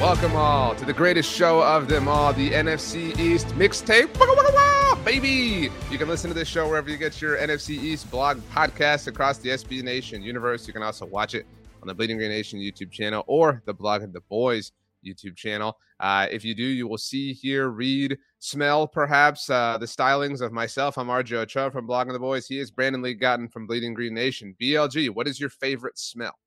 welcome all to the greatest show of them all, the NFC East mixtape. Baby, you can listen to this show wherever you get your NFC East blog podcast across the SB Nation universe. You can also watch it on the Bleeding Green Nation YouTube channel or the Blog of the Boys YouTube channel. Uh, if you do, you will see, hear, read, smell perhaps uh, the stylings of myself. I'm RJ Ochoa from Blog of the Boys. He is Brandon Lee Gowton from Bleeding Green Nation. BLG, what is your favorite smell?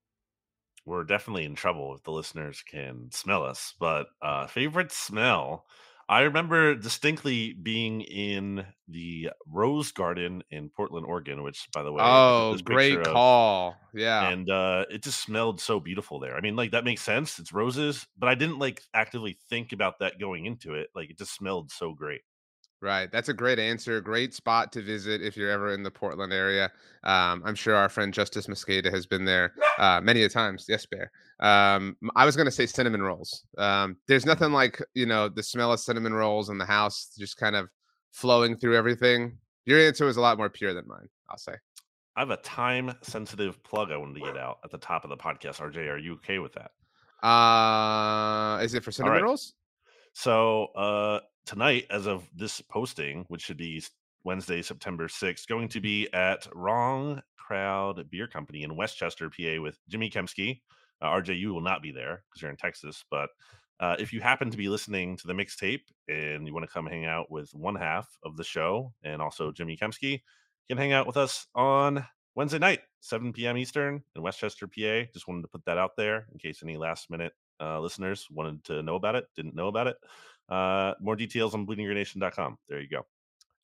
We're definitely in trouble if the listeners can smell us. But uh, favorite smell, I remember distinctly being in the Rose Garden in Portland, Oregon, which, by the way, oh, great of, call, yeah. And uh, it just smelled so beautiful there. I mean, like that makes sense. It's roses, but I didn't like actively think about that going into it. Like it just smelled so great. Right. That's a great answer. Great spot to visit if you're ever in the Portland area. Um, I'm sure our friend Justice Mosqueda has been there uh, many a times. Yes, Bear. Um, I was going to say cinnamon rolls. Um, there's nothing like, you know, the smell of cinnamon rolls in the house just kind of flowing through everything. Your answer was a lot more pure than mine, I'll say. I have a time sensitive plug I wanted to get out at the top of the podcast. RJ, are you okay with that? Uh, is it for cinnamon right. rolls? So, uh, tonight, as of this posting, which should be Wednesday, September 6th, going to be at Wrong Crowd Beer Company in West Chester, PA, with Jimmy Kempski. Uh, RJ, you will not be there because you're in Texas. But uh, if you happen to be listening to the mixtape and you want to come hang out with one half of the show and also Jimmy Kempski, you can hang out with us on Wednesday night, 7 p.m. Eastern in West Chester, PA. Just wanted to put that out there in case any last minute uh, listeners wanted to know about it, didn't know about it. Uh, more details on bleedinggreennation.com. There you go.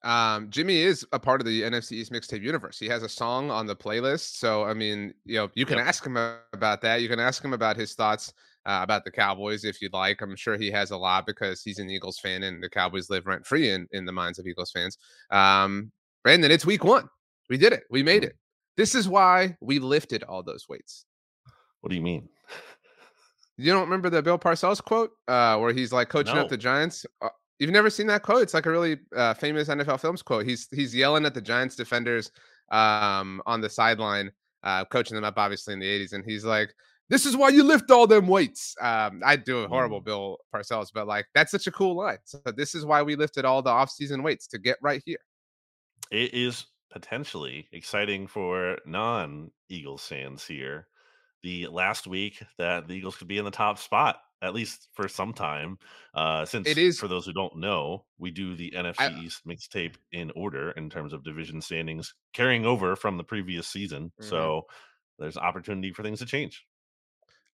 Um, Jimmy is a part of the NFC East mixtape universe. He has a song on the playlist. So, I mean, you know, you can yep. ask him about that. You can ask him about his thoughts uh, about the Cowboys if you'd like. I'm sure he has a lot because he's an Eagles fan and the Cowboys live rent free in, in the minds of Eagles fans. Um, Brandon, it's week one. We did it. We made it. This is why we lifted all those weights. What do you mean? You don't remember the Bill Parcells quote uh, where he's like coaching no. up the Giants? Uh, you've never seen that quote? It's like a really uh, famous NFL Films quote. He's he's yelling at the Giants defenders um, on the sideline, uh, coaching them up obviously in the 80s, and he's like, "This is why you lift all them weights." Um, I do a horrible mm. Bill Parcells, but like that's such a cool line. So this is why we lifted all the offseason weights to get right here. It is potentially exciting for non-Eagles fans here the last week that the Eagles could be in the top spot at least for some time. Uh, since it is for those who don't know, we do the NFC I, East mixtape in order in terms of division standings, carrying over from the previous season. Mm-hmm. So there's opportunity for things to change.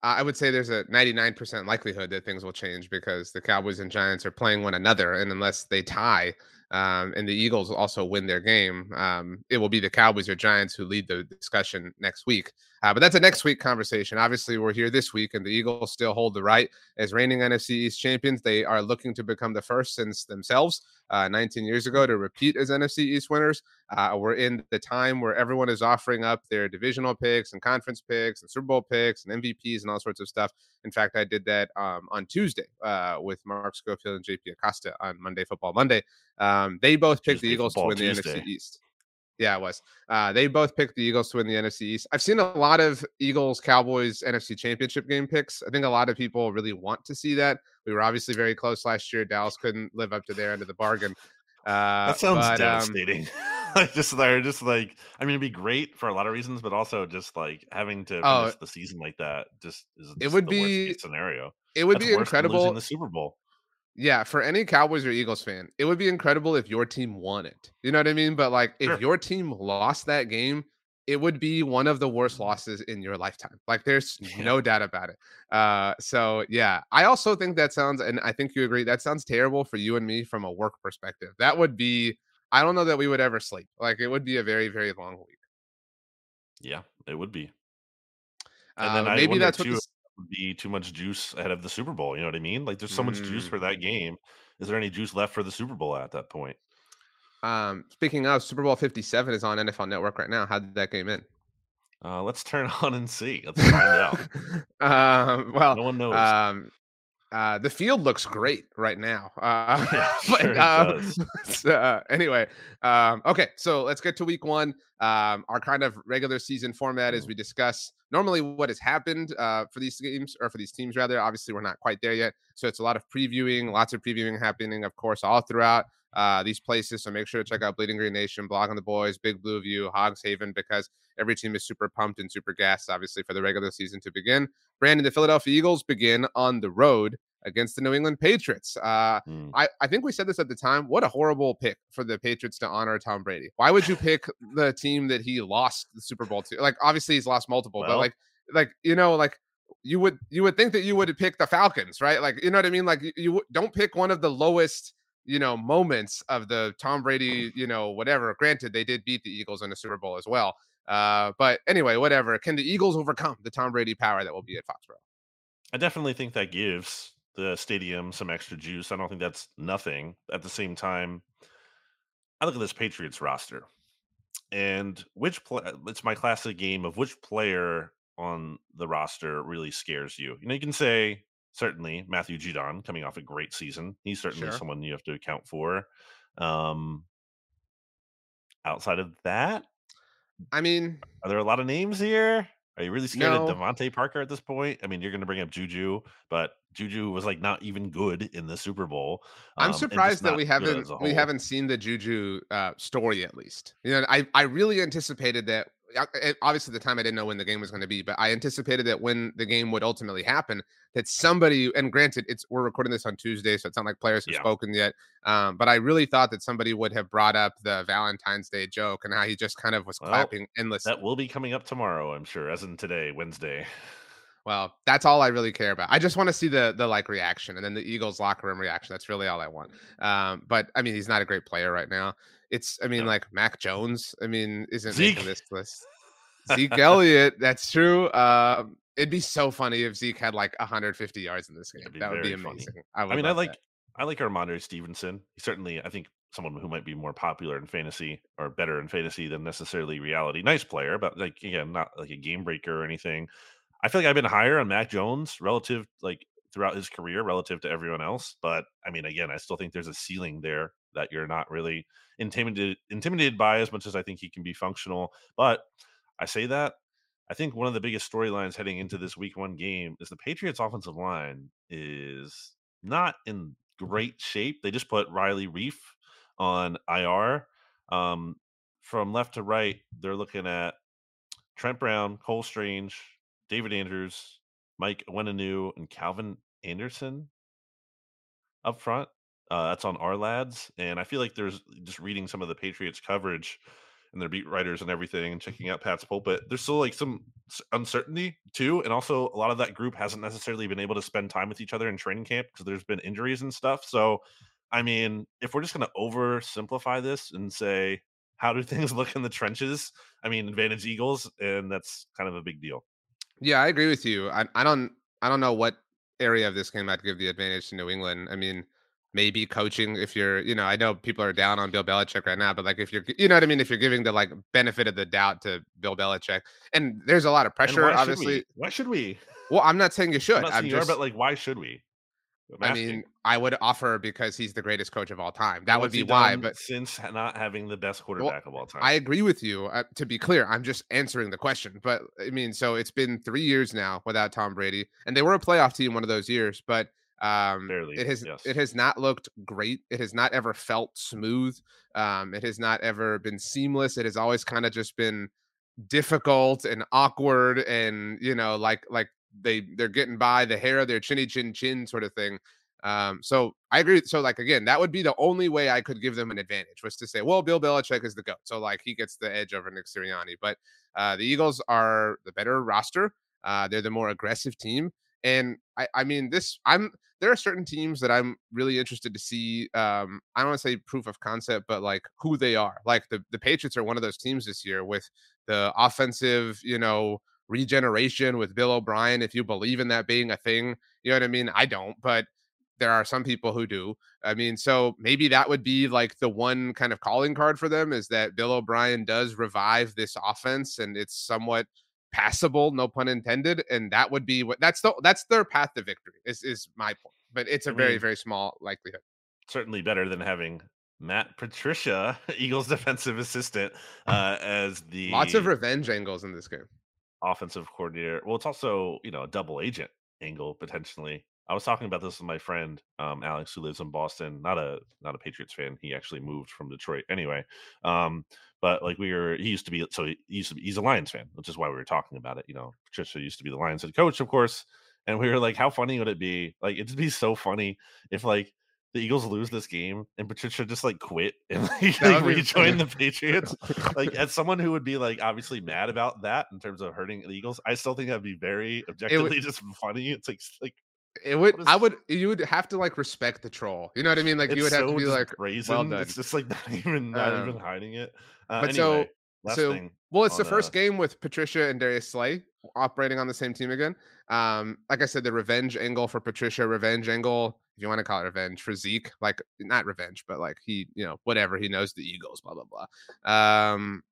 I would say there's a 99% likelihood that things will change because the Cowboys and Giants are playing one another, and unless they tie, um, and the Eagles also win their game, um, it will be the Cowboys or Giants who lead the discussion next week. Uh, but that's a next week conversation. Obviously, we're here this week, and the Eagles still hold the right as reigning NFC East champions. They are looking to become the first since themselves uh, 19 years ago to repeat as NFC East winners. Uh, we're in the time where everyone is offering up their divisional picks and conference picks and Super Bowl picks and MVPs and all sorts of stuff. In fact, I did that um, on Tuesday uh, with Mark Schofield and JP Acosta on Monday Football Monday. Um, they both picked the Eagles to win the Tuesday. NFC East. Yeah, it was. Uh, they both picked the Eagles to win the NFC East. I've seen a lot of Eagles Cowboys NFC Championship game picks. I think a lot of people really want to see that. We were obviously very close last year. Dallas couldn't live up to their end of the bargain. Uh, that sounds but, um, devastating. Um, just they're just like I mean, it'd be great for a lot of reasons, but also just like having to oh, finish the season like that just is it would be scenario. It would That's be incredible in the Super Bowl. Yeah, for any Cowboys or Eagles fan, it would be incredible if your team won it. You know what I mean? But like if sure. your team lost that game, it would be one of the worst losses in your lifetime. Like there's yeah. no doubt about it. Uh so yeah, I also think that sounds and I think you agree that sounds terrible for you and me from a work perspective. That would be I don't know that we would ever sleep. Like it would be a very very long week. Yeah, it would be. And then uh, maybe that's what the, would be too much juice ahead of the Super Bowl. You know what I mean? Like there's so much juice for that mm. game. Is there any juice left for the Super Bowl at that point? Um, speaking of Super Bowl 57 is on NFL Network right now. How did that game in? Uh, let's turn on and see. Let's find out. um, well, no one knows. Um, uh, the field looks great right now. Uh, but, um, uh, anyway, um, okay, so let's get to week one. Um, our kind of regular season format is we discuss normally what has happened uh, for these games or for these teams rather. Obviously, we're not quite there yet, so it's a lot of previewing, lots of previewing happening, of course, all throughout uh, these places. So make sure to check out Bleeding Green Nation, Blogging the Boys, Big Blue View, Hogs Haven, because every team is super pumped and super gassed, obviously, for the regular season to begin. Brandon, the Philadelphia Eagles begin on the road against the New England Patriots. Uh, mm. I, I think we said this at the time. What a horrible pick for the Patriots to honor Tom Brady. Why would you pick the team that he lost the Super Bowl to? Like, obviously, he's lost multiple, well, but like, like you know, like you would you would think that you would pick the Falcons, right? Like, you know what I mean? Like, you, you don't pick one of the lowest you know moments of the Tom Brady, you know, whatever. Granted, they did beat the Eagles in the Super Bowl as well. Uh, but anyway, whatever. Can the Eagles overcome the Tom Brady power that will be at Foxborough? I definitely think that gives the stadium some extra juice. I don't think that's nothing. At the same time, I look at this Patriots roster, and which play, it's my classic game of which player on the roster really scares you. You know, you can say certainly Matthew Judon coming off a great season. He's certainly sure. someone you have to account for. Um, outside of that, I mean, are there a lot of names here? Are you really scared no. of DeVante Parker at this point? I mean, you're going to bring up Juju, but Juju was like not even good in the Super Bowl. Um, I'm surprised that we haven't we haven't seen the Juju uh, story at least. You know, I I really anticipated that obviously the time I didn't know when the game was going to be, but I anticipated that when the game would ultimately happen, that somebody and granted, it's we're recording this on Tuesday, so it's not like players have yeah. spoken yet. Um, but I really thought that somebody would have brought up the Valentine's Day joke and how he just kind of was well, clapping endlessly. That will be coming up tomorrow, I'm sure, as in today, Wednesday. Well, that's all I really care about. I just want to see the the like reaction and then the Eagles locker room reaction. That's really all I want. Um, but I mean, he's not a great player right now. It's, I mean, no. like Mac Jones. I mean, isn't Zeke. making this list. Zeke Elliott. That's true. Uh, it'd be so funny if Zeke had like 150 yards in this game. That would be amazing. I, I, mean, I like that. I like Rhamondre Stevenson. He's certainly, I think, someone who might be more popular in fantasy or better in fantasy than necessarily reality. Nice player, but like again, not like a game breaker or anything. I feel like I've been higher on Mac Jones relative, like throughout his career, relative to everyone else. But I mean, again, I still think there's a ceiling there that you're not really intimidated intimidated by as much as I think he can be functional. But I say that I think one of the biggest storylines heading into this week one game is the Patriots offensive line is not in great shape. They just put Riley Reiff on IR. Um, from left to right, they're looking at Trent Brown, Cole Strange, David Andrews, Mike Onwenu, and Calvin Anderson up front. Uh, that's on Ourlads, and I feel like there's just reading some of the Patriots coverage and their beat writers and everything, and checking out Pat's pulpit. There's still like some uncertainty too, and also a lot of that group hasn't necessarily been able to spend time with each other in training camp because there's been injuries and stuff. So, I mean, if we're just going to oversimplify this and say how do things look in the trenches, I mean, advantage Eagles, and that's kind of a big deal. Yeah, I agree with you. I, I don't I don't know what area of this game I'd give the advantage to New England. I mean, maybe coaching if you're, you know, I know people are down on Bill Belichick right now, but like if you're, you know what I mean, if you're giving the like benefit of the doubt to Bill Belichick, and there's a lot of pressure, why obviously. Should why should we? Well, I'm not saying you should. I'm, I'm just, are, but like, why should we? I mean, I would offer because he's the greatest coach of all time. That would be why. But since not having the best quarterback well, of all time, I agree with you. Uh, to be clear, I'm just answering the question. But I mean, so it's been three years now without Tom Brady, and they were a playoff team one of those years, but um, Barely, it has yes. it has not looked great. It has not ever felt smooth. Um, it has not ever been seamless. It has always kind of just been difficult and awkward and you know like like they they're getting by the hair of their chinny chin chin sort of thing. Um, so I agree. So like again, that would be the only way I could give them an advantage was to say, well, Bill Belichick is the goat, so like he gets the edge over Nick Sirianni. But uh, the Eagles are the better roster. Uh, they're the more aggressive team, and I, I mean this. I'm there are certain teams that I'm really interested to see. Um, I don't want to say proof of concept, but like who they are. Like the the Patriots are one of those teams this year with the offensive, you know, regeneration with Bill O'Brien, if you believe in that being a thing. You know what I mean? I don't, but there are some people who do. I mean, so maybe that would be like the one kind of calling card for them is that Bill O'Brien does revive this offense and it's somewhat passable, no pun intended. And that would be what that's the that's their path to victory, is is my point. But it's a I very, mean, very small likelihood. Certainly better than having Matt Patricia, Eagles defensive assistant, uh, as the lots of revenge angles in this game offensive coordinator. Well, it's also you know a double agent angle potentially. I was talking about this with my friend um, Alex, who lives in Boston. Not a not a Patriots fan. He actually moved from Detroit anyway. Um, but like we were, he used to be. So he used to be. He's a Lions fan, which is why we were talking about it. You know, Patricia used to be the Lions head coach, of course. And we were like, how funny would it be? Like, it'd be so funny if like the Eagles lose this game and Patricia just like quit and like, like rejoin the Patriots. like as someone who would be like obviously mad about that in terms of hurting the Eagles, I still think that'd be very objectively would, just funny. It's like like it would is, I would you would have to like respect the troll. You know what I mean? Like you would have to be like brazen. Well it's just like not even not um, even hiding it. Uh, but anyway, so so well, it's the first uh, game with Patricia and Darius Slay operating on the same team again. Um, like I said, the revenge angle for Patricia, revenge angle if you want to call it revenge for Zeke, like not revenge, but like he, you know, whatever he knows the Eagles, blah blah blah. Um,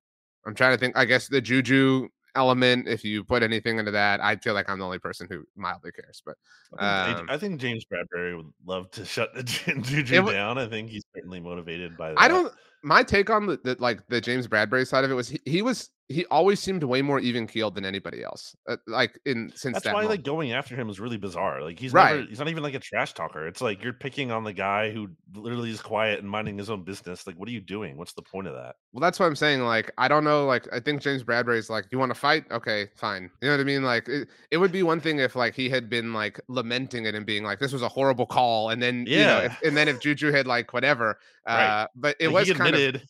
I'm trying to think. I guess the Juju element, if you put anything into that, I feel like I'm the only person who mildly cares. But I think, um, I think James Bradberry would love to shut the Juju it, down. I think he's certainly motivated by that. I don't. My take on the, the like the James Bradberry side of it was he, he was he always seemed way more even keeled than anybody else. Uh, like in since that's that why moment. like going after him is really bizarre. Like he's right. Never, he's not even like a trash talker. It's like you're picking on the guy who literally is quiet and minding his own business. Like, what are you doing? What's the point of that? Well, that's what I'm saying. Like, I don't know. Like, I think James Bradberry's like, you want to fight? Okay, fine. You know what I mean? Like, it, it would be one thing if like he had been like lamenting it and being like, this was a horrible call, and then yeah, you know, if, and then if Juju had like whatever. Uh, but it like was kind of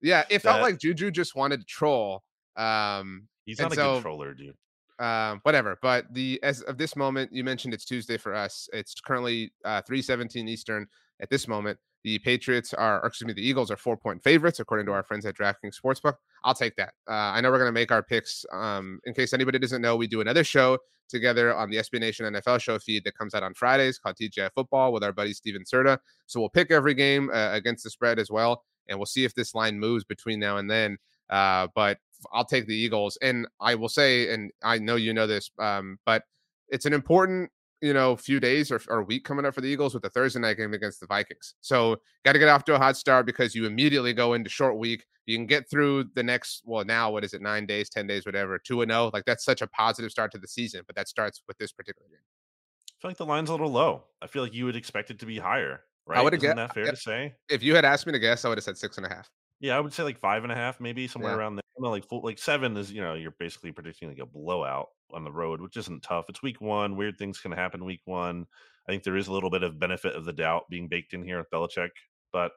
yeah, it felt like Juju just wanted to troll um, He's not a so, controller, dude. Um, whatever. But the as of this moment, you mentioned it's Tuesday for us. It's currently uh, three seventeen Eastern at this moment. The Patriots are, excuse me, the Eagles are four point favorites according to our friends at DraftKings Sportsbook. I'll take that. Uh, I know we're going to make our picks. Um, in case anybody doesn't know, we do another show together on the SB Nation NFL show feed that comes out on Fridays called TGI Football with our buddy Steven Serta. So we'll pick every game uh, against the spread as well, and we'll see if this line moves between now and then. Uh, but I'll take the Eagles. And I will say, and I know you know this, um, but it's an important, you know, few days or, or week coming up for the Eagles with the Thursday night game against the Vikings. So got to get off to a hot start because you immediately go into short week. You can get through the next, well, now what is it, nine days, 10 days, whatever, two and zero. Oh. Like that's such a positive start to the season, but that starts with this particular game. I feel like the line's a little low. I feel like you would expect it to be higher. Right? I would have guessed. That fair to say? If you had asked me to guess, I would have said six and a half. Yeah, I would say like five and a half, maybe somewhere yeah. around there. Like full, like seven is you know you're basically predicting like a blowout on the road, which isn't tough. It's week one. Weird things can happen week one. I think there is a little bit of benefit of the doubt being baked in here with Belichick, but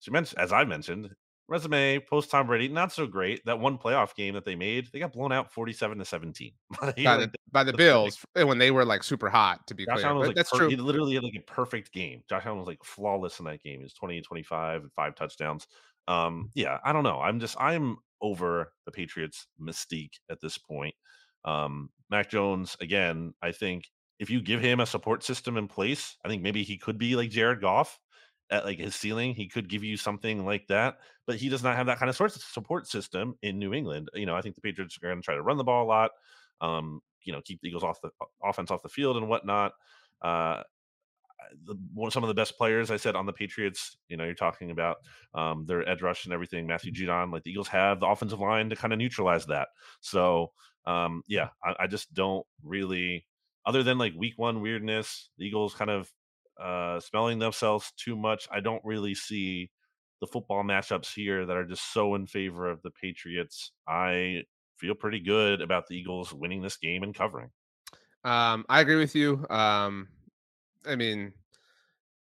as you mentioned, as I mentioned, resume post Tom Brady not so great. That one playoff game that they made, they got blown out forty seven to seventeen by the, by the Bills like, when they were like super hot. To be Josh clear, was like that's per- true. He literally had like a perfect game. Josh Allen was like flawless in that game. He was 20 25 and five touchdowns. Um, yeah, I don't know. I'm just I'm over the Patriots mystique at this point. Um, Mac Jones, again, I think if you give him a support system in place, I think maybe he could be like Jared Goff at like his ceiling. He could give you something like that, but he does not have that kind of sort of support system in New England. You know, I think the Patriots are going to try to run the ball a lot. Um, you know, keep the Eagles off the offense off the field and whatnot. Uh, the, one, some of the best players I said on the Patriots. You know, you're talking about um, their edge rush and everything. Matthew Judon, like the Eagles have the offensive line to kind of neutralize that. So um, yeah, I, I, just don't really, other than like week one weirdness, the Eagles kind of uh, smelling themselves too much. I don't really see the football matchups here that are just so in favor of the Patriots. I feel pretty good about the Eagles winning this game and covering. Um, I agree with you. Um, I mean,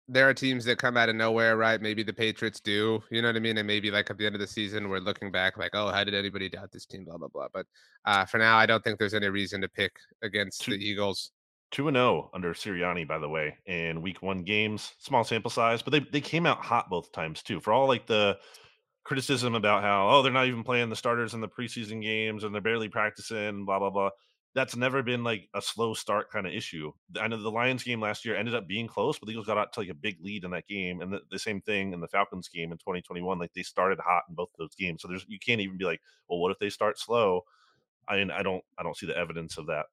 there are teams that come out of nowhere, right? Maybe the Patriots do, you know what I mean? And maybe like at the end of the season, we're looking back like, oh, how did anybody doubt this team? Blah blah blah. But uh, for now, I don't think there's any reason to pick against two, the Eagles. Two and zero oh under Sirianni, by the way, in Week One games. Small sample size, but they they came out hot both times too. For all like the criticism about how oh they're not even playing the starters in the preseason games and they're barely practicing, blah blah blah that's never been like a slow start kind of issue. I know the Lions game last year ended up being close, but the Eagles got out to like a big lead in that game, and the, the, same thing in the Falcons game in 2021. Like they started hot in both those games, so there's you can't even be like, well, what if they start slow? I mean, I don't I don't see the evidence of that.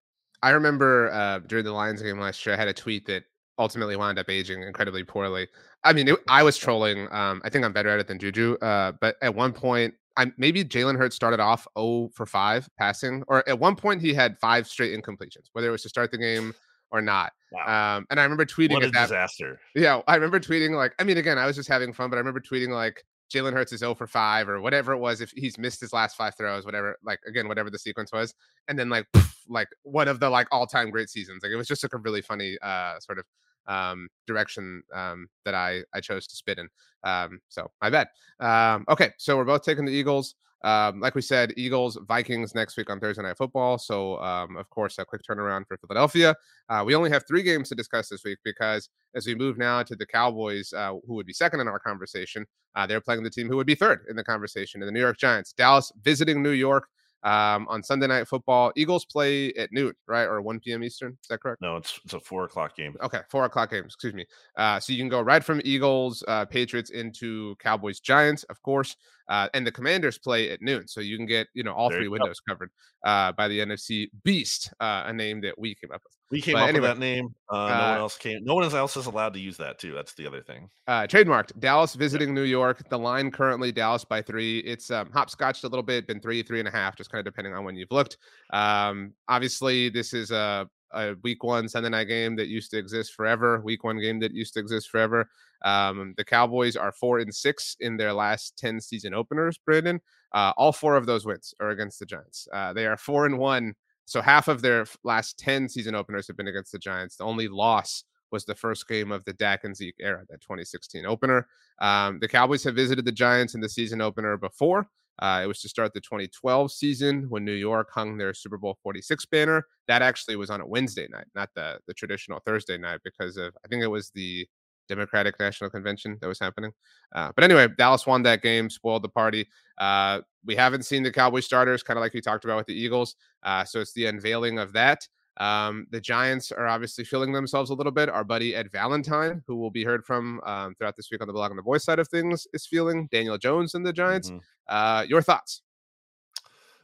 I remember uh, during the Lions game last year, I had a tweet that ultimately wound up aging incredibly poorly. I mean, it, I was trolling. Um, I think I'm better at it than Juju. Uh, but at one point, I maybe Jalen Hurts started off 0 for 5 passing, or at one point he had five straight incompletions, whether it was to start the game or not. Wow. Um, and I remember tweeting what a that, disaster. Yeah, I remember tweeting like, I mean, again, I was just having fun, but I remember tweeting like Jalen Hurts is 0 for 5 or whatever it was. If he's missed his last five throws, whatever, like again, whatever the sequence was, and then like, poof, like one of the like all time great seasons. Like it was just like a really funny uh sort of um, direction um, that I I chose to spit in. Um, so my bad. Um, okay, so we're both taking the Eagles. Um, like we said, Eagles Vikings next week on Thursday Night Football. So um, of course, a quick turnaround for Philadelphia. Uh, we only have three games to discuss this week because as we move now to the Cowboys, uh, who would be second in our conversation, uh, they're playing the team who would be third in the conversation, in the New York Giants. Dallas visiting New York um, on Sunday Night Football. Eagles play at noon, right, or 1 p.m. Eastern. Is that correct? No, it's it's a four o'clock game. Okay, four o'clock game. Excuse me. Uh, so you can go right from Eagles, uh, Patriots into Cowboys, Giants, of course, uh, and the Commanders play at noon. So you can get you know all there three windows go. covered uh, by the NFC Beast, uh, a name that we came up with. We came but up anyway, with that name. Uh, no one uh, else came. No one else is allowed to use that too. That's the other thing. Uh, trademarked. Dallas visiting New York. The line currently Dallas by three. It's um, hopscotched a little bit. Been three, three and a half, just kind of depending on when you've looked. Um, obviously, this is a, a week one Sunday night game that used to exist forever. Week one game that used to exist forever. Um, the Cowboys are four and six in their last ten season openers. Brandon, uh, all four of those wins are against the Giants. Uh, they are four and one so half of their last 10 season openers have been against the Giants. The only loss was the first game of the Dak and Zeke era, that 2016 opener. Um, the Cowboys have visited the Giants in the season opener before. Uh, it was to start the 2012 season when New York hung their Super Bowl 46 banner. That actually was on a Wednesday night, not the the traditional Thursday night, because of I think it was the Democratic National Convention that was happening. Uh, but anyway, Dallas won that game, spoiled the party. Uh, we haven't seen the Cowboy starters, kind of like we talked about with the Eagles. Uh, so it's the unveiling of that. Um, the Giants are obviously feeling themselves a little bit. Our buddy Ed Valentine, who will be heard from um, throughout this week on the blog and the voice side of things, is feeling Daniel Jones and the Giants. Mm-hmm. Uh, your thoughts?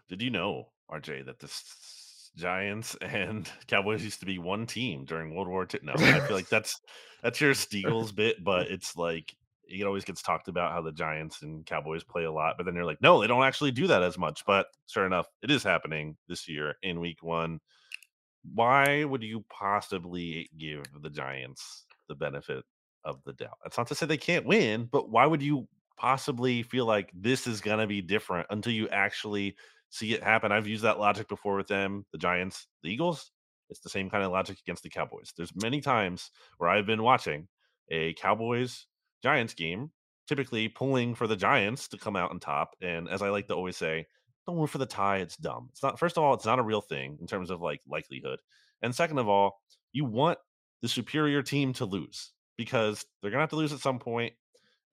Did you know, RJ, that this Giants and Cowboys used to be one team during World War II. No, I feel like that's that's your Steagles bit, but it's like it always gets talked about how the Giants and Cowboys play a lot, but then you're like, no, they don't actually do that as much. But sure enough, it is happening this year in Week One. Why would you possibly give the Giants the benefit of the doubt? That's not to say they can't win, but why would you possibly feel like this is going to be different until you actually see it happen. I've used that logic before with them, the Giants, the Eagles. It's the same kind of logic against the Cowboys. There's many times where I've been watching a Cowboys Giants game, typically pulling for the Giants to come out on top. And as I like to always say, don't root for the tie. It's dumb. It's not, first of all, it's not a real thing in terms of like likelihood. And second of all, you want the superior team to lose because they're to have to lose at some point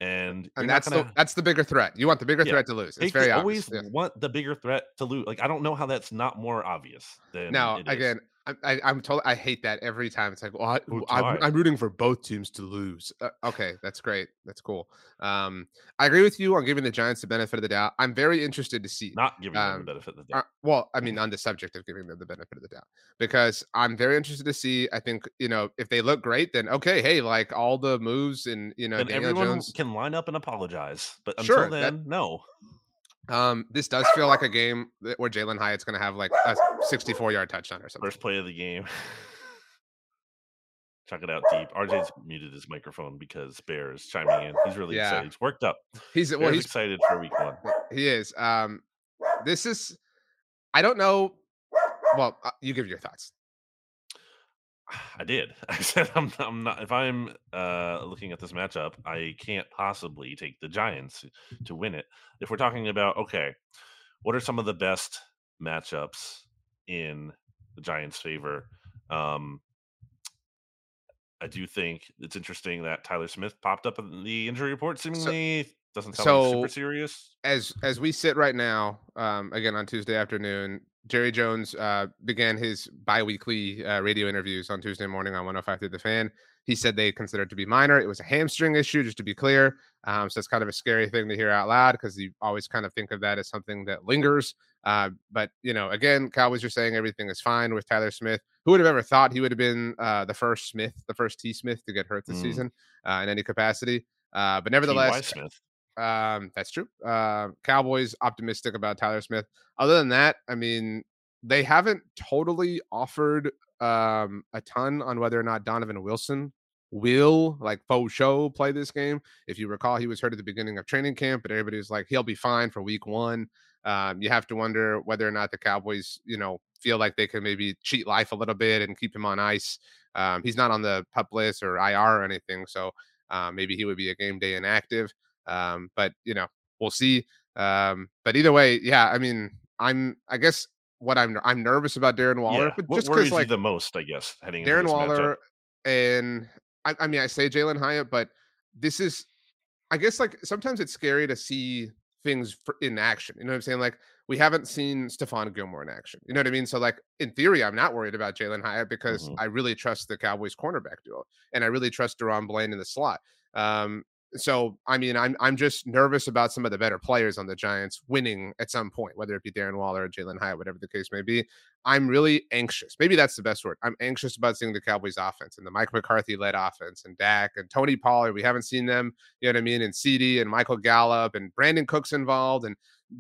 and and that's gonna, the that's the bigger threat. You want the bigger yeah, threat to lose. It's very always want the bigger threat to lose. Like I don't know how that's not more obvious than now. Again, I, am told I hate that every time. It's like, well, I, am I'm rooting for both teams to lose. Uh, okay, that's great. That's cool. Um, I agree with you on giving the Giants the benefit of the doubt. I'm very interested to see not giving um, them the benefit of the doubt. Uh, well, I mean, on the subject of giving them the benefit of the doubt, because I'm very interested to see. I think you know if they look great, then okay, hey, like all the moves and you know, and everyone Jones can line up and apologize. But until sure, then, that, no. Um, this does feel like a game where Jalin Hyatt's going to have like a 64 yard touchdown or something. First play of the game. Chuck it out deep. RJ's muted his microphone because Bear is chiming in. He's really yeah. excited. He's worked up. He's Bear's well, he's excited for week one. He is. Um, this is. I don't know. Well, uh, you give your thoughts. I did. I said I'm, I'm not. If I'm uh, looking at this matchup, I can't possibly take the Giants to win it. If we're talking about okay, what are some of the best matchups in the Giants' favor? Um, I do think it's interesting that Tyler Smith popped up in the injury report. Seemingly so, doesn't sound so like super serious. As as we sit right now, um, again on Tuesday afternoon, Jerry Jones uh, began his biweekly uh, radio interviews on Tuesday morning on 105.3 The Fan. He said they considered to be minor. It was a hamstring issue, just to be clear. Um, so it's kind of a scary thing to hear out loud because you always kind of think of that as something that lingers. Uh, but you know, again, Cowboys are saying everything is fine with Tyler Smith. Who would have ever thought he would have been uh, the first Smith, the first T Smith to get hurt this mm. season uh, in any capacity? Uh, but nevertheless, um, that's true. Uh, Cowboys optimistic about Tyler Smith. Other than that, I mean, they haven't totally offered um, a ton on whether or not Donovan Wilson will like faux show play this game. If you recall, he was hurt at the beginning of training camp, but everybody was like, he'll be fine for week one. Um, you have to wonder whether or not the Cowboys, you know, feel like they can maybe cheat life a little bit and keep him on ice. Um, he's not on the pup list or IR or anything, so uh, maybe he would be a game day inactive. Um, but you know, we'll see. Um, but either way, yeah, I mean, I'm I guess what I'm I'm nervous about Darren Waller, yeah. but what just because like the most, I guess, heading Darren Waller matchup. and I, I mean I say Jalin Hyatt, but this is I guess like sometimes it's scary to see things in action. You know what I'm saying? Like we haven't seen Stephon Gilmore in action. You know what I mean? So like in theory, I'm not worried about Jalin Hyatt because mm-hmm. I really trust the Cowboys cornerback duo and I really trust DaRon Bland in the slot. Um, so I mean, I'm I'm just nervous about some of the better players on the Giants winning at some point, whether it be Darren Waller or Jalin Hyatt, whatever the case may be. I'm really anxious. Maybe that's the best word. I'm anxious about seeing the Cowboys offense and the Mike McCarthy led offense and Dak and Tony Pollard. We haven't seen them, you know what I mean? And CD and Michael Gallup and Brandin Cooks involved and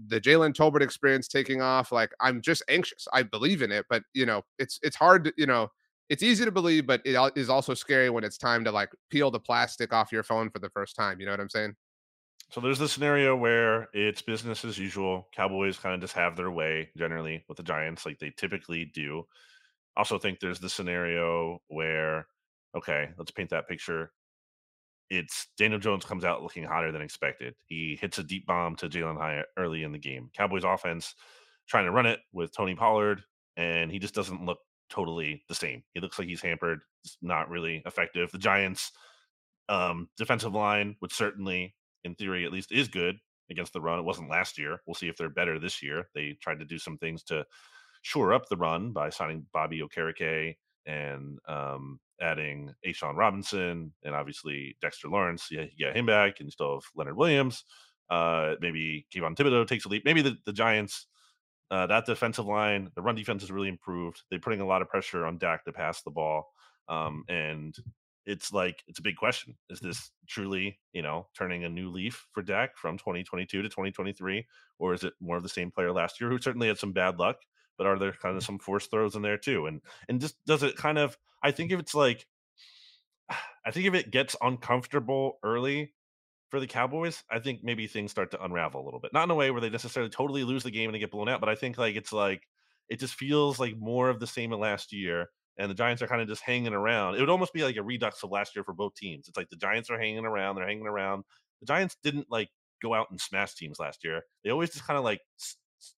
the Jalen Tolbert experience taking off. Like I'm just anxious. I believe in it, but you know, it's it's hard to, you know, it's easy to believe, but it is also scary when it's time to like peel the plastic off your phone for the first time. You know what I'm saying? So there's the scenario where it's business as usual. Cowboys kind of just have their way generally with the Giants, like they typically do. Also, think there's the scenario where, okay, let's paint that picture. It's Daniel Jones comes out looking hotter than expected. He hits a deep bomb to Jalin Hyatt early in the game. Cowboys offense trying to run it with Tony Pollard, and he just doesn't look totally the same. He looks like he's hampered. It's not really effective. The Giants' um, defensive line, which certainly, in theory, at least, is good against the run. It wasn't last year. We'll see if they're better this year. They tried to do some things to shore up the run by signing Bobby Okereke and um, adding A'Shawn Robinson and obviously Dexter Lawrence. Yeah, you get him back, and you still have Leonard Williams. Uh, maybe Kayvon Thibodeaux takes a leap. Maybe the, the Giants uh, that defensive line, the run defense has really improved. They're putting a lot of pressure on Dak to pass the ball. Um, and it's like it's a big question. Is this truly, you know, turning a new leaf for Dak from 2022 to 2023, or is it more of the same player last year who certainly had some bad luck, but are there kind of some forced throws in there too? And and just does it kind of? I think if it's like, I think if it gets uncomfortable early, for the Cowboys, I think maybe things start to unravel a little bit. Not in a way where they necessarily totally lose the game and they get blown out, but I think like it's like it just feels like more of the same of last year. And the Giants are kind of just hanging around. It would almost be like a redux of last year for both teams. It's like the Giants are hanging around, they're hanging around. The Giants didn't like go out and smash teams last year. They always just kind of like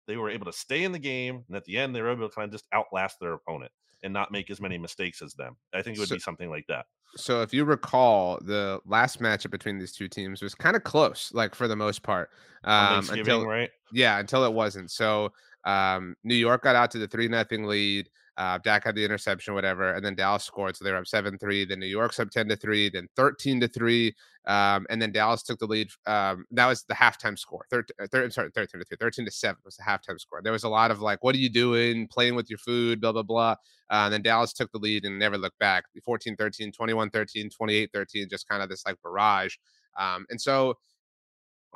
they were able to stay in the game, and at the end they were able to kind of just outlast their opponent and not make as many mistakes as them. I think it would so, be something like that. So if you recall, the last matchup between these two teams was kind of close, like for the most part. Um, until, right? Yeah, until it wasn't. So Um, New York got out to the three nothing lead. Uh, Dak had the interception, whatever, and then Dallas scored, so they were up seven three. Then New York's up ten to three, then thirteen to three, um, and then Dallas took the lead. Um, that was the halftime score. Thirteen, uh, thir- sorry, thirteen to three, 13 to seven was the halftime score. There was a lot of like, "What are you doing? Playing with your food?" Blah blah blah. Uh, and then Dallas took the lead and never looked back. 14-13, 21-13, 28-13, just kind of this like barrage. Um, and so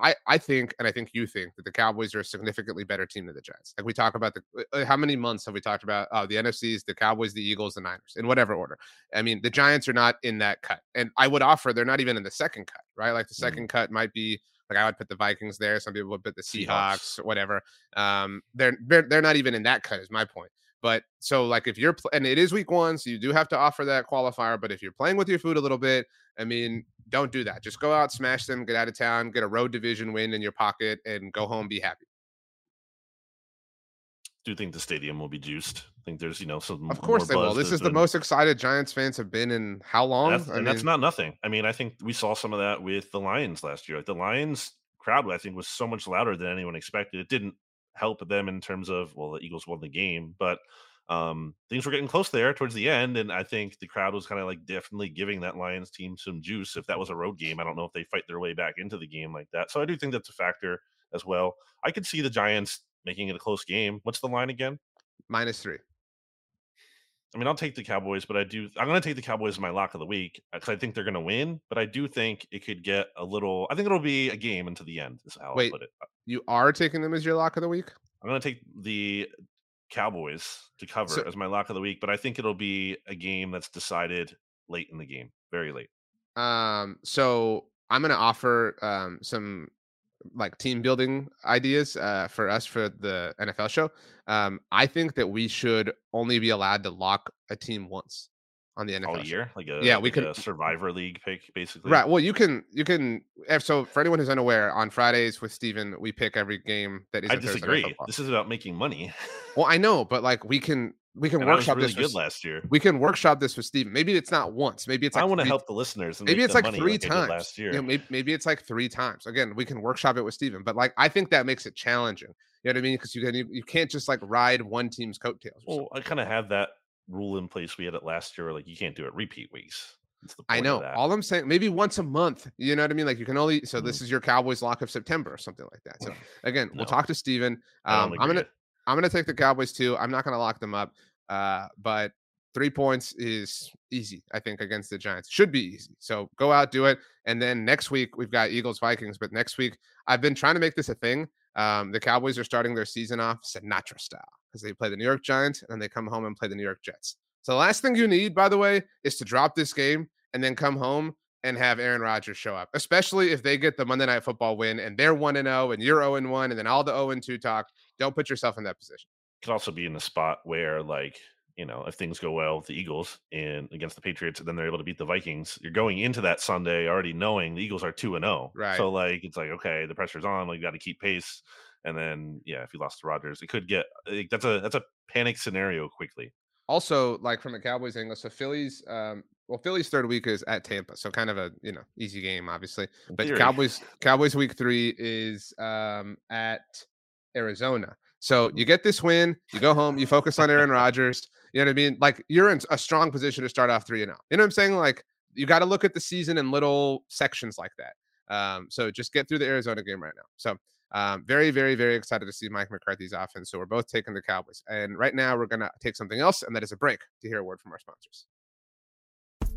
I, I think, and I think you think that the Cowboys are a significantly better team than the Giants. Like we talk about the uh, uh, how many months have we talked about uh, the NFCs, the Cowboys, the Eagles, the Niners, in whatever order. I mean, the Giants are not in that cut, and I would offer they're not even in the second cut, right? Like the 2nd mm cut might be like I would put the Vikings there. Some people would put the Seahawks, Seahawks. whatever. Um, they're, they're they're not even in that cut. Is my point. But so like if you're and it is week one, so you do have to offer that qualifier. But if you're playing with your food a little bit, I mean, don't do that. Just go out, smash them, get out of town, get a road division win in your pocket, and go home, be happy. Do you think the stadium will be juiced? I think there's, you know, some. Of course they will. This is the most excited Giants fans have been in how long? That's, and mean, that's not nothing. I mean, I think we saw some of that with the Lions last year. Like the Lions crowd, I think, was so much louder than anyone expected. It didn't help them in terms of well, the Eagles won the game, but um, things were getting close there towards the end, and I think the crowd was kind of like definitely giving that Lions team some juice. If that was a road game, I don't know if they fight their way back into the game like that. So I do think that's a factor as well. I could see the Giants making it a close game. What's the line again? Minus three. I mean, I'll take the Cowboys, but I do. I'm going to take the Cowboys as my lock of the week because I think they're going to win. But I do think it could get a little. I think it'll be a game into the end. Is how Wait, I put it. You are taking them as your lock of the week. I'm going to take the Cowboys to cover so, as my lock of the week, but I think it'll be a game that's decided late in the game, very late. Um, so I'm gonna offer um some like team building ideas uh, for us for the NFL show. Um, I think that we should only be allowed to lock a team once on the NFL all year, show. like a yeah, like we could Survivor League pick basically. Right. Well, you can you can. So for anyone who's unaware, on Fridays with Steven, we pick every game that is. I disagree. This is about making money. well, I know, but like we can we can and workshop really this good last year. We can workshop this with Steven. Maybe it's not once. Maybe it's. Like I want to help the listeners. maybe it's like three like times last year. You know, maybe, maybe it's like three times. Again, we can workshop it with Steven. But like, I think that makes it challenging. You know what I mean? Because you can you can't just like ride one team's coattails. Well, I kind of have that rule in place. We had it last year. Like you can't do it repeat weeks. I know. All I'm saying, maybe once a month. You know what I mean? Like you can only. So mm. this is your Cowboys lock of September or something like that. So again, no. we'll talk to Steven. Um, I'm gonna I'm gonna take the Cowboys too. I'm not gonna lock them up. Uh, but three points is easy, I think, against the Giants. Should be easy. So go out, do it. And then next week we've got Eagles Vikings. But next week, I've been trying to make this a thing. Um, the Cowboys are starting their season off Sinatra style because they play the New York Giants and then they come home and play the New York Jets. So the last thing you need, by the way, is to drop this game and then come home and have Aaron Rodgers show up, especially if they get the Monday Night Football win and they're 1 and 0 and you're 0 and 1 and then all the 0 and 2 talk. Don't put yourself in that position. Could also be in a spot where, like, you know, if things go well with the Eagles and against the Patriots, and then they're able to beat the Vikings, you're going into that Sunday already knowing the Eagles are 2 and 0. Right. So, like, it's like, okay, the pressure's on. Like, you got to keep pace. And then, yeah, if you lost to Rodgers, it could get like, that's a that's a panic scenario quickly also like from a Cowboys angle, so Phillies, um, well, Philly's third week is at Tampa, so kind of a you know easy game, obviously. But Theory. Cowboys, Cowboys week three is um, at Arizona. So you get this win, you go home, you focus on Aaron Rodgers. You know what I mean? Like you're in a strong position to start off three and out. You know what I'm saying? Like you got to look at the season in little sections like that. Um, so just get through the Arizona game right now. So um, very, very, very excited to see Mike McCarthy's offense. So we're both taking the Cowboys. And right now we're going to take something else, and that is a break to hear a word from our sponsors.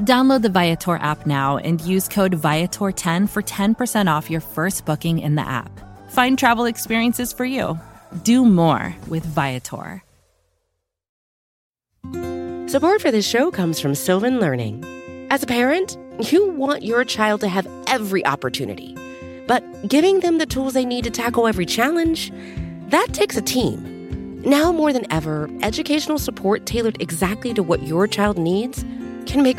Download the Viator app now and use code Viator10 for 10% off your first booking in the app. Find travel experiences for you. Do more with Viator. Support for this show comes from Sylvan Learning. As a parent, you want your child to have every opportunity, but giving them the tools they need to tackle every challenge, that takes a team. Now more than ever, educational support tailored exactly to what your child needs can make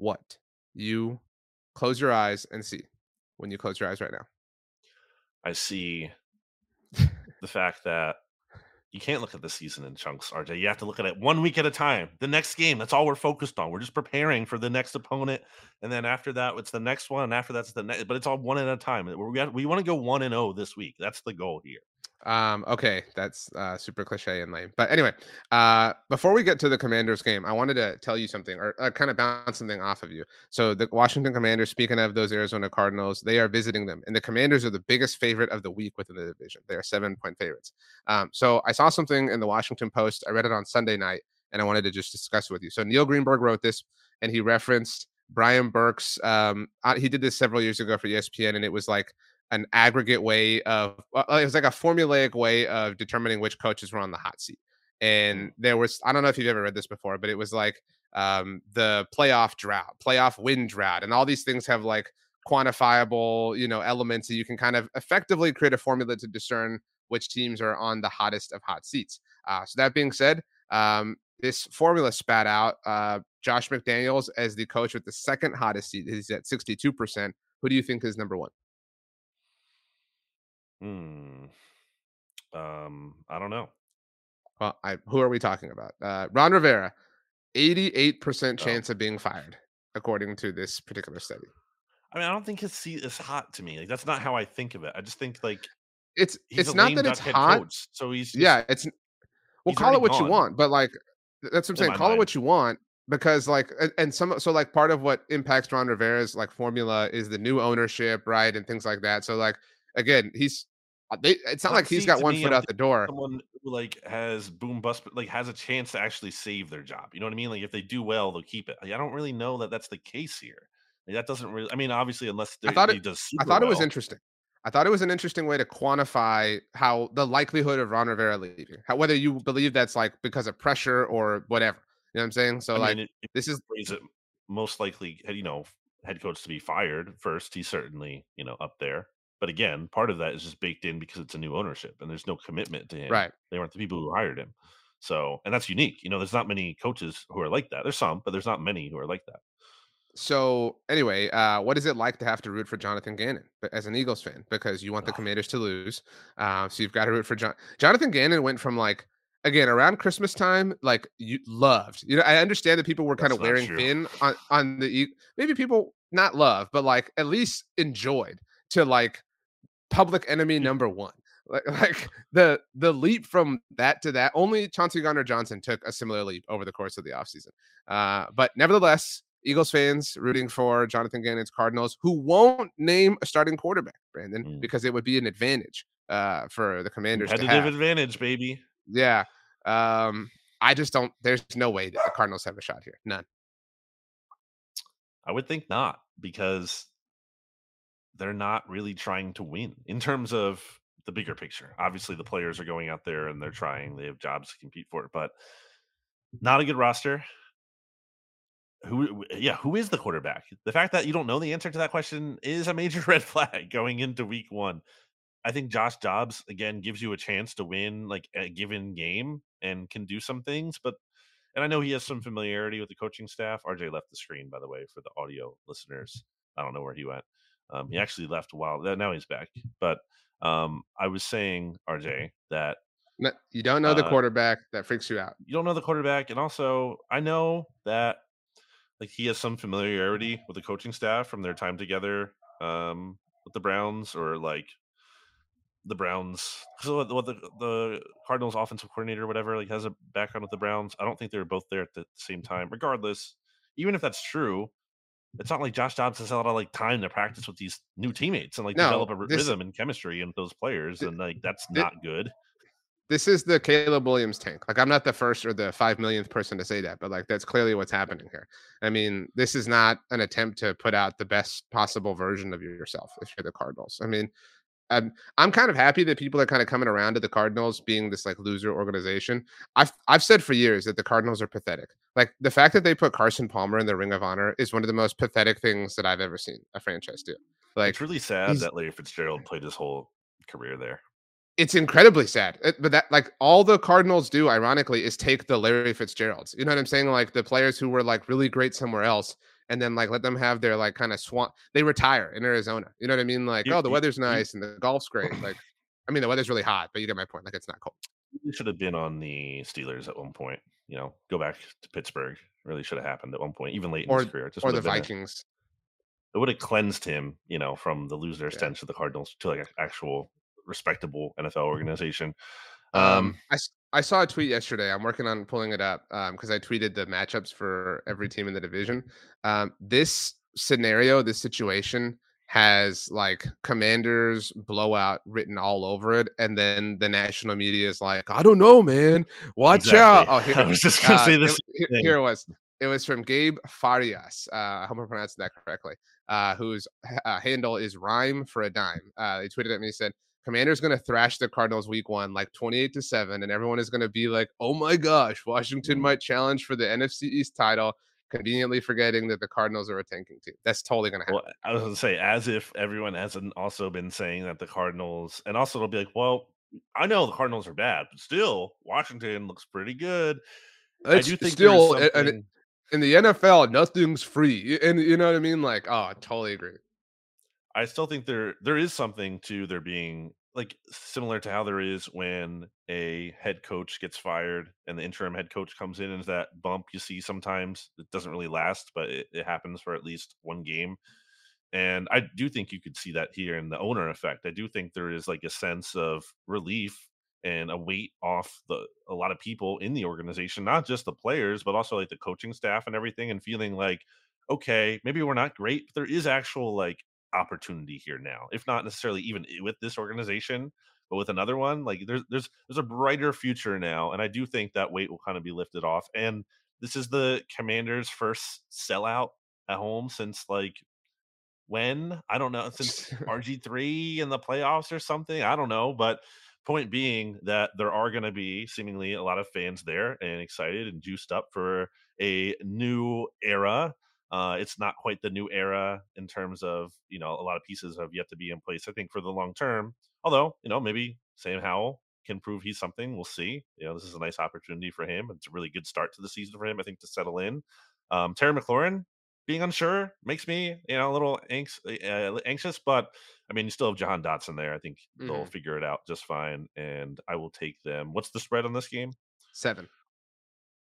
what you close your eyes and see when you close your eyes right now. I see the fact that you can't look at the season in chunks, RJ. You have to look at it one week at a time. The next game, that's all we're focused on. We're just preparing for the next opponent, and then after that, it's the next one, and after that's the next. But it's all one at a time. We got, we want to go one and oh this week. That's the goal here. Um, okay, that's uh, super cliche and lame. But anyway, uh, before we get to the Commanders game, I wanted to tell you something or uh, kind of bounce something off of you. So the Washington Commanders, speaking of those Arizona Cardinals, they are visiting them, and the Commanders are the biggest favorite of the week within the division. They are seven point favorites. Um, so I saw something in the Washington Post. I read it on Sunday night, and I wanted to just discuss with you. So Neil Greenberg wrote this, and he referenced Brian Burke's. Um, uh, he did this several years ago for ESPN, and it was like an aggregate way of uh, it was like a formulaic way of determining which coaches were on the hot seat. And mm. there was I don't know if you've ever read this before, but it was like um, the playoff drought, playoff win drought, and all these things have like quantifiable, you know, elements that you can kind of effectively create a formula to discern which teams are on the hottest of hot seats. Uh, so that being said, um, this formula spat out uh, Josh McDaniels as the coach with the second hottest seat. He's at 62%. Who do you think is number one? Hmm. Um, I don't know. Well, I, who are we talking about? Uh, Ron Rivera, 88% chance oh. of being fired, according to this particular study. I mean, I don't think his seat is hot to me. Like that's not how I think of it. I just think like it's it's not that it's hot. Coach, so he's just, yeah. It's well, call it what gone. you want, but like that's what I'm saying. Call mind. it what you want because like and some so like part of what impacts Ron Rivera's like formula is the new ownership, right, and things like that. So like again, he's Uh, they, it's not like he's got one foot out the door. Someone who like has boom bust, like has a chance to actually save their job. You know what I mean? Like if they do well, they'll keep it. Like, I don't really know that that's the case here. Like, that doesn't really. I mean, obviously, unless I thought it does. I thought well. it was interesting. I thought it was an interesting way to quantify how the likelihood of Ron Rivera leaving, how, whether you believe that's like because of pressure or whatever. You know what I'm saying? So I like, mean, it, this is it most likely, you know, head coach to be fired first. He's certainly, you know, up there. But again, part of that is just baked in because it's a new ownership and there's no commitment to him. Right. They weren't the people who hired him. So, and that's unique. You know, there's not many coaches who are like that. There's some, but there's not many who are like that. So anyway, uh, what is it like to have to root for Jonathan Gannon as an Eagles fan? Because you want the Commanders to lose, uh, so you've got to root for John. Jonathan Gannon went from like again around Christmas time, like you loved. You know, I understand that people were kind of wearing true. thin on on the maybe people not love, but like at least enjoyed to like public enemy number one. Like, like the the leap from that to that, only Chauncey Gardner Johnson took a similar leap over the course of the offseason. Uh, but nevertheless, Eagles fans rooting for Jonathan Gannon's Cardinals, who won't name a starting quarterback, Brandon, mm. because it would be an advantage uh, for the Commanders. Competitive advantage, baby. Yeah. Um, I just don't. There's no way that the Cardinals have a shot here. None. I would think not, because they're not really trying to win in terms of the bigger picture. Obviously, the players are going out there and they're trying. They have jobs to compete for it, but not a good roster. Who, yeah, who is the quarterback? The fact that you don't know the answer to that question is a major red flag going into week one. I think Josh Dobbs again gives you a chance to win like a given game and can do some things, but and I know he has some familiarity with the coaching staff. RJ left the screen, by the way, for the audio listeners. I don't know where he went. Um, he actually left a while. Now he's back. But um, I was saying, RJ, that no, you don't know the uh, quarterback. That freaks you out. You don't know the quarterback, and also I know that like he has some familiarity with the coaching staff from their time together um, with the Browns, or like the Browns. So what the the Cardinals offensive coordinator, whatever, like has a background with the Browns. I don't think they were both there at the same time. Regardless, even if that's true, it's not like Josh Dobbs has a lot of like time to practice with these new teammates and like no, develop a this, rhythm and chemistry in those players, and like that's this, not good. This is the Caleb Williams tank. Like I'm not the first or the five millionth person to say that, but like that's clearly what's happening here. I mean, this is not an attempt to put out the best possible version of yourself if you're the Cardinals. I mean, I'm I'm kind of happy that people are kind of coming around to the Cardinals being this like loser organization. I've I've said for years that the Cardinals are pathetic. Like the fact that they put Carson Palmer in the Ring of Honor is one of the most pathetic things that I've ever seen a franchise do. Like it's really sad that Larry Fitzgerald played his whole career there. It's incredibly sad. Eh, but that like all the Cardinals do, ironically, is take the Larry Fitzgeralds. You know what I'm saying? Like the players who were like really great somewhere else and then like let them have their like kind of swamp. They retire in Arizona. You know what I mean? Like, you, oh, the you, weather's nice you, and the golf's great. Like, I mean, the weather's really hot, but you get my point. Like, it's not cold. You should have been on the Steelers at one point. You know, go back to Pittsburgh. Really should have happened at one point, even late in or, his career. Just or the Vikings. A, it would have cleansed him, you know, from the loser yeah. stench of the Cardinals to like an actual respectable NFL organization. Um, um I, I saw a tweet yesterday. I'm working on pulling it up because um, I tweeted the matchups for every team in the division. Um, this scenario, this situation has like commanders blowout written all over it and then the national media is like i don't know man watch exactly. out oh here, i was just gonna uh, say this it, here, it was it was from gabe farias uh, i hope i pronounced that correctly uh, whose uh, handle is rhyme for a dime uh, they tweeted at me and said commander's going to thrash the cardinals week one like 28 to 7 and everyone is going to be like oh my gosh washington mm. might challenge for the nfc east title conveniently forgetting that the Cardinals are a tanking team. That's totally going to happen. Well, I was going to say, as if everyone hasn't also been saying that the Cardinals, and also they'll be like, well, I know the Cardinals are bad, but still, Washington looks pretty good. It's I do think still something... in the NFL, nothing's free, and you know what I mean. Like, oh, I totally agree. I still think there there is something to there being like similar to how there is when a head coach gets fired and the interim head coach comes in and that bump you see sometimes it doesn't really last but it, it, happens for at least one game. And i do think you could see that here in the owner effect i do think there is like a sense of relief and a weight off the a lot of people in the organization not just the players but also like the coaching staff and everything and feeling like okay maybe we're not great but there is actual like opportunity here now, if not necessarily even with this organization, but with another one. Like there's there's there's a brighter future now, and I do think that weight will kind of be lifted off. And this is the Commanders' first sellout at home since like when I don't know since RG three in the playoffs or something. I don't know, but point being that there are going to be seemingly a lot of fans there and excited and juiced up for a new era uh, it's not quite the new era in terms of you know a lot of pieces have yet to be in place. I think for the long term, although you know maybe Sam Howell can prove he's something. We'll see. You know this is a nice opportunity for him. It's a really good start to the season for him. I think to settle in. Um, Terry McLaurin being unsure makes me you know a little anx- uh, anxious, but I mean you still have Jahan Dotson there. I think mm-hmm. they'll figure it out just fine, and I will take them. What's the spread on this game? Seven.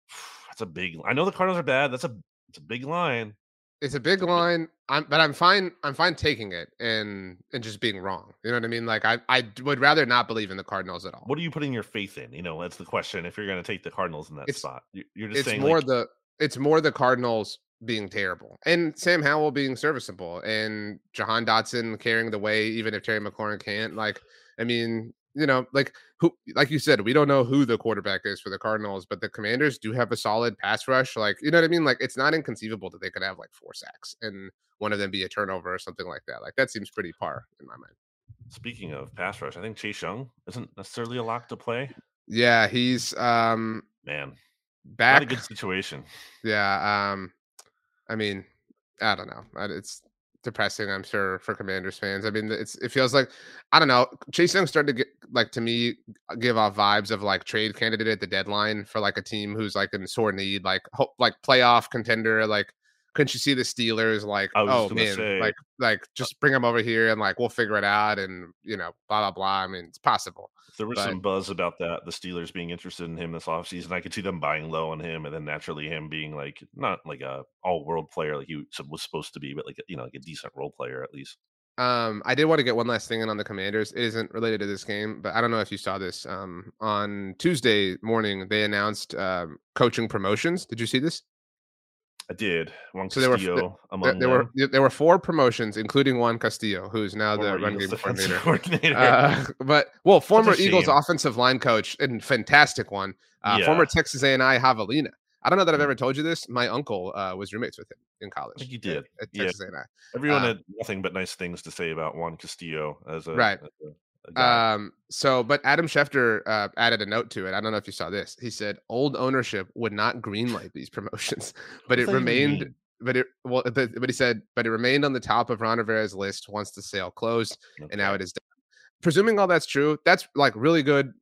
That's a big. I know the Cardinals are bad. That's a it's a big line. It's a big line. I'm, but I'm fine. I'm fine taking it and and just being wrong. You know what I mean? Like I I would rather not believe in the Cardinals at all. What are you putting your faith in? You know, that's the question. If you're going to take the Cardinals in that it's, spot, you're just it's saying more like, the it's more the Cardinals being terrible and Sam Howell being serviceable and Jahan Dotson carrying the way, even if Terry McLaurin can't. Like, I mean, you know, like who, like you said, we don't know who the quarterback is for the Cardinals, but the Commanders do have a solid pass rush. Like, you know what I mean? Like, it's not inconceivable that they could have like four sacks and one of them be a turnover or something like that. Like, that seems pretty par in my mind. Speaking of pass rush, I think Chase Young isn't necessarily a lock to play. Yeah, he's um man. back. Not a good situation. Yeah. Um, I mean, I don't know. It's depressing, I'm sure, for Commanders fans. I mean, it's it feels like I don't know. Chase Young started to get like to me uh, give off vibes of like trade candidate at the deadline for like a team who's like in sore need, like hope, like playoff contender, like couldn't you see the Steelers like, oh man, say, like like just bring them over here and like we'll figure it out and you know blah blah blah. I mean, it's possible. There was but, some buzz about that, the Steelers being interested in him this offseason. I could see them buying low on him, and then naturally him being like not like a all world player like he was supposed to be, but like you know like a decent role player at least. Um, I did want to get one last thing in on the Commanders. It isn't related to this game, but I don't know if you saw this. Um, on Tuesday morning, they announced um, coaching promotions. Did you see this? I did. Juan so there were there, there were there were four promotions, including Juan Castillo, who's now former the run Eagles game coordinator. coordinator. Uh, but well, former Eagles offensive line coach and fantastic one. Uh, yeah. Former Texas A and I Javelina. I don't know that I've mm. ever told you this. My uncle uh, was roommates with him in college. I think you did. At, at Texas yeah. Everyone uh, had nothing but nice things to say about Juan Castillo as a right. As a, um, so, but Adam Schefter uh, added a note to it. I don't know if you saw this. He said old ownership would not greenlight these promotions, but it remained. But it well, but, but he said, but it remained on the top of Ron Rivera's list once the sale closed, okay. and now it is done. Presuming all that's true, that's like really good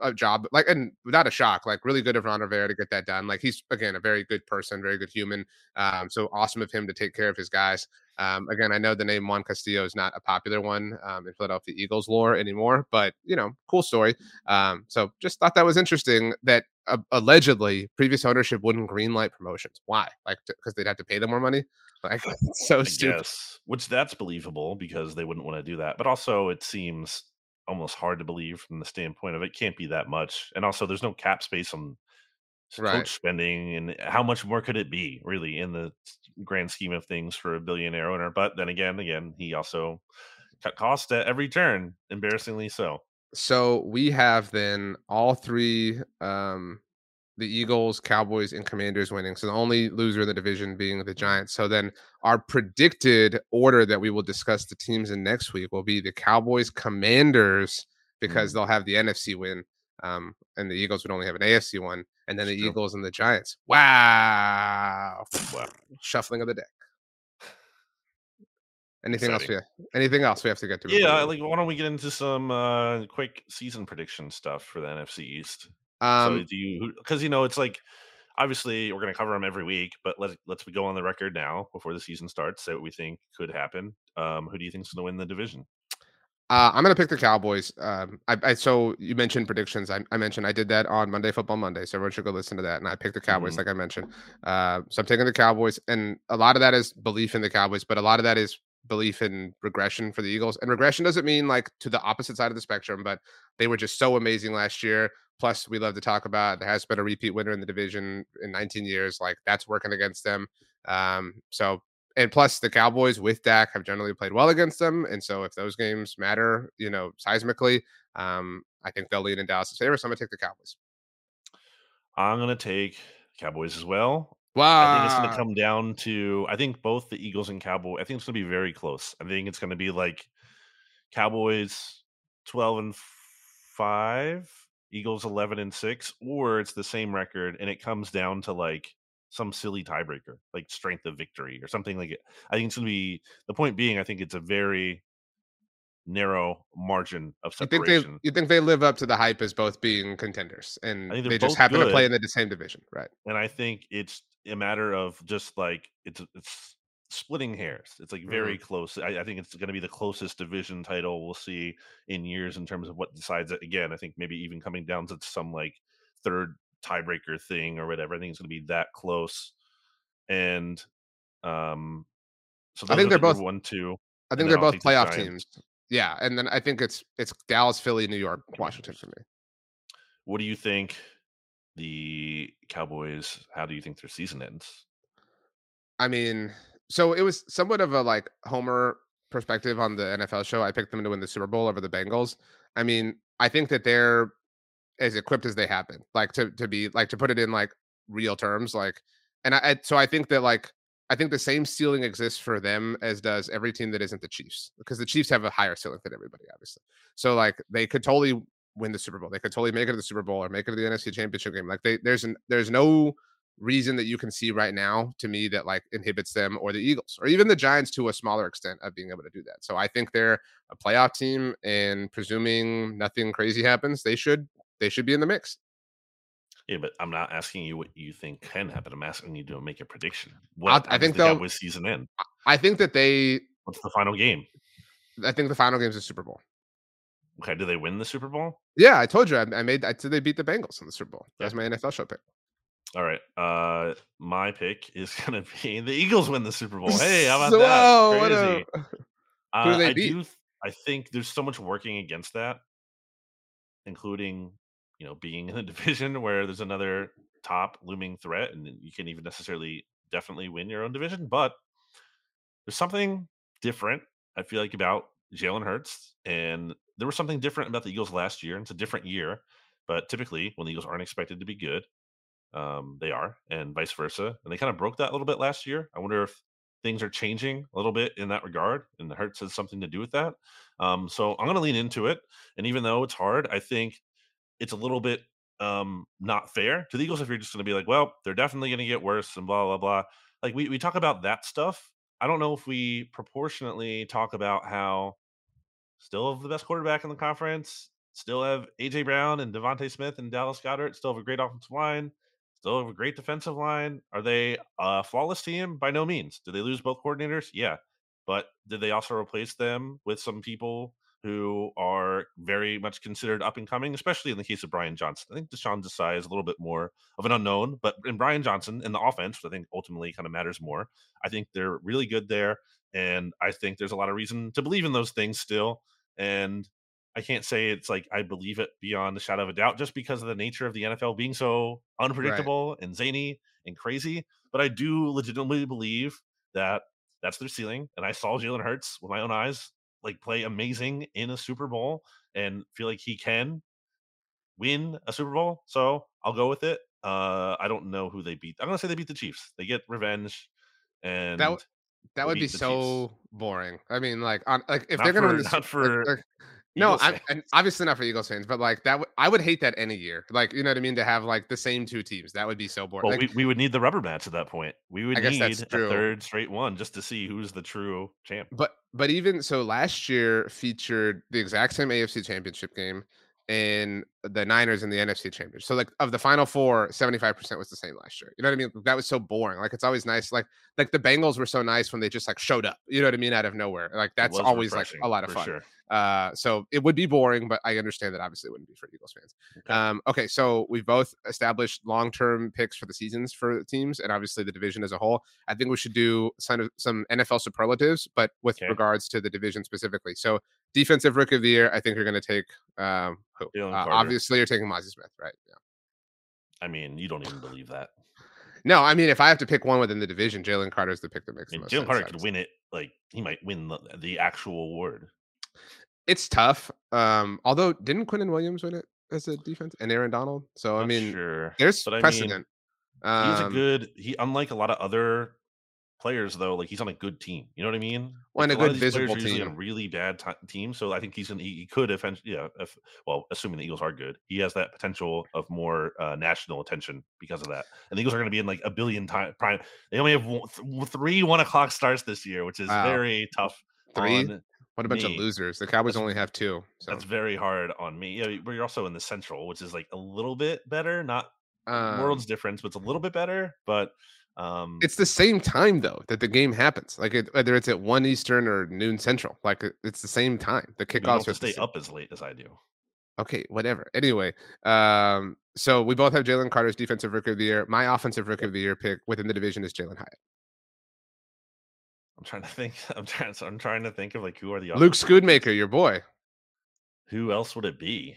a job like and without a shock like really good of Ron Rivera to get that done like he's again a very good person very good human um so awesome of him to take care of his guys um again I know the name Juan Castillo is not a popular one um in Philadelphia Eagles lore anymore but you know cool story um so just thought that was interesting that uh, allegedly previous ownership wouldn't greenlight promotions why? Like because they'd have to pay them more money? Like so stupid. guess, which that's believable because they wouldn't want to do that but also it seems almost hard to believe from the standpoint of it can't be that much. And also, there's no cap space on right. coach spending, and how much more could it be really in the grand scheme of things for a billionaire owner? But then again, again, he also cut costs at every turn, embarrassingly so. So we have then all three um the Eagles, Cowboys, and Commanders winning. So the only loser in the division being the. Giants. So then our predicted order that we will discuss the teams in next week will be the Cowboys, Commanders, because mm. they'll have the NFC win. Um, and the Eagles would only have an AFC one, and then the true. Eagles and the Giants. Wow. wow. Shuffling of the deck. Anything Exciting. else? We have, anything else we have to get to? Yeah, like why don't we get into some uh quick season prediction stuff for the NFC East? Um, so do you? Because you know, it's like obviously we're going to cover them every week, but let's let's go on the record now before the season starts. Say what we think could happen. Um, who do you think is going to win the division? Uh, I'm going to pick the Cowboys. Um, I, I, so you mentioned predictions. I, I, mentioned I did that on Monday Football Monday, so everyone should go listen to that. And I picked the Cowboys, mm-hmm. like I mentioned. Uh, so I'm taking the Cowboys, and a lot of that is belief in the Cowboys, but a lot of that is belief in regression for the Eagles. And regression doesn't mean like to the opposite side of the spectrum, but they were just so amazing last year. Plus, we love to talk about there has been a repeat winner in the division in 19 years. Like that's working against them. Um, so and plus the Cowboys with Dak have generally played well against them. And so if those games matter, you know, seismically, um, I think they'll lead in Dallas' favor. So I'm gonna take the Cowboys. I'm gonna take Cowboys as well. Wow. I think it's going to come down to I think both the Eagles and Cowboys. I think it's going to be very close. I think it's going to be like Cowboys 12 and 5, Eagles 11 and 6 or it's the same record and it comes down to like some silly tiebreaker, like strength of victory or something like it. I think it's going to be the point being I think it's a very narrow margin of separation. You think they you think they live up to the hype as both being contenders and they just happen good. to play in the same division, right? And I think it's a matter of just like it's it's splitting hairs. It's like very mm-hmm. close. I, I, think it's going to be the closest division title we'll see in years in terms of what decides it. Again, I think maybe even coming down to some like third tiebreaker thing or whatever. I think it's going to be that close. And um, so I think they're both one two. I think they're both playoff the teams. Yeah, and then I think it's it's Dallas, Philly, New York, Washington for me. What do you think the Cowboys, how do you think their season ends? I mean, so it was somewhat of a like Homer perspective on the NFL show. I picked them to win the Super Bowl over the Bengals. I mean, I think that they're as equipped as they have been, like to to be like to put it in like real terms, like, and I, I so I think that like I think the same ceiling exists for them as does every team that isn't the Chiefs, because the Chiefs have a higher ceiling than everybody, obviously. So like they could totally win the Super Bowl. They could totally make it to the Super Bowl or make it to the NFC Championship game. Like they there's an, there's no reason that you can see right now to me that like inhibits them or the Eagles or even the Giants to a smaller extent of being able to do that. So I think they're a playoff team and presuming nothing crazy happens, they should they should be in the mix. Yeah, but I'm not asking you what you think can happen. I'm asking you to make a prediction. What I think they'll- Cowboys season end? I think that they What's the final game? I think the final game is the Super Bowl. Okay, do they win the Super Bowl? Yeah, I told you I, I made I said they beat the Bengals in the Super Bowl. That's Yeah. my NFL show pick. All right. Uh my pick is gonna be the Eagles win the Super Bowl. Hey, how about So, that? Crazy. a- Uh, they I beat? do. I think there's so much working against that, including you know being in a division where there's another top looming threat, and you can even necessarily definitely win your own division. But there's something different. I feel like about Jalen Hurts, and there was something different about the Eagles last year. and It's a different year, but typically when the Eagles aren't expected to be good, um, they are, and vice versa. And they kind of broke that a little bit last year. I wonder if things are changing a little bit in that regard, and the Hurts has something to do with that. Um, so I'm going to lean into it. And even though it's hard, I think it's a little bit um, not fair to the Eagles if you're just going to be like, well, they're definitely going to get worse and blah blah blah. Like we we talk about that stuff. I don't know if we proportionately talk about how still have the best quarterback in the conference, still have AJ Brown and DeVonta Smith and Dallas Goedert, still have a great offensive line, still have a great defensive line. Are they a flawless team? By no means. Did they lose both coordinators? Yeah. But did they also replace them with some people who are very much considered up and coming, especially in the case of Brian Johnson? I think Deshaun Desai is a little bit more of an unknown, but in Brian Johnson in the offense, which I think ultimately kind of matters more, I think they're really good there. And I think there's a lot of reason to believe in those things still. And I can't say it's like I believe it beyond the shadow of a doubt just because of the nature of the NFL being so unpredictable and zany and crazy. But I do legitimately believe that that's their ceiling. And I saw Jalen Hurts with my own eyes like play amazing in a Super Bowl and feel like he can win a Super Bowl. So I'll go with it. Uh, I don't know who they beat. I'm gonna say they beat the Chiefs. They get revenge, and That We'll would be the Chiefs. so boring. I mean, like, on like if Not they're gonna win the not for like- no, Eagles I, fans. and obviously not for Eagles fans, but like that, w- I would hate that any year. Like, you know what I mean? To have like the same two teams, that would be so boring. Well, Like, we, we would need the rubber match at that point. We would need a third straight one just to see who's the true champ. But but even so, last year featured the exact same AFC Championship game and the Niners in the NFC Championship. So like of the final four, 75% was the same last year. You know what I mean? That was so boring. Like it's always nice. Like like the Bengals were so nice when they just like showed up. You know what I mean? Out of nowhere. Like that's always like a lot of fun. Sure. Uh, so it would be boring, but I understand that obviously it wouldn't be for Eagles fans. Okay. Um, okay, so we've both established long-term picks for the seasons for the teams and obviously the division as a whole. I think we should do some some NFL superlatives, but with Okay. regards to the division specifically. So defensive rookie of the year, I think you're going to take um, who? Uh, obviously, you're taking Mazi Smith, right? Yeah. I mean, you don't even believe that. No, I mean if I have to pick one within the division, Jalen Carter's the pick that makes I the mean, most Jalen sense. Carter could win it. Like he might win the, the actual award. It's tough. Um, although didn't Quinton Williams win it as a defense and Aaron Donald? So I Not mean, sure. there's but I mean, precedent. He's a Um, good. He unlike a lot of other players though. Like he's on a good team. You know what I mean? Well, and Like, a good of these players visible team. on really bad ti team. So I think he's gonna. He, he could eventually. Yeah. If well, assuming the Eagles are good, he has that potential of more uh, national attention because of that. And the Eagles are going to be in like a billion time prime. They only have one, th- three one o'clock starts this year, which is Wow. very tough. Three? what a bunch me. of losers. The Cowboys That's- only have two. So That's very hard on me. Yeah, but you're also in the Central, which is like a little bit better. Not world's um, difference, but it's a little bit better. But um, it's the same time though that the game happens. Like it, whether it's at one Eastern or noon Central, like it- it's the same time. The kickoffs are to stay up as late as I do. Okay, whatever. Anyway, um, so we both have Jalen Carter's defensive rookie of the year. My offensive rookie of the year pick within the division is Jalin Hyatt. I'm trying to think. I'm trying. I'm trying to think of like who are the other. Luke Schoonmaker, your boy. Who else would it be?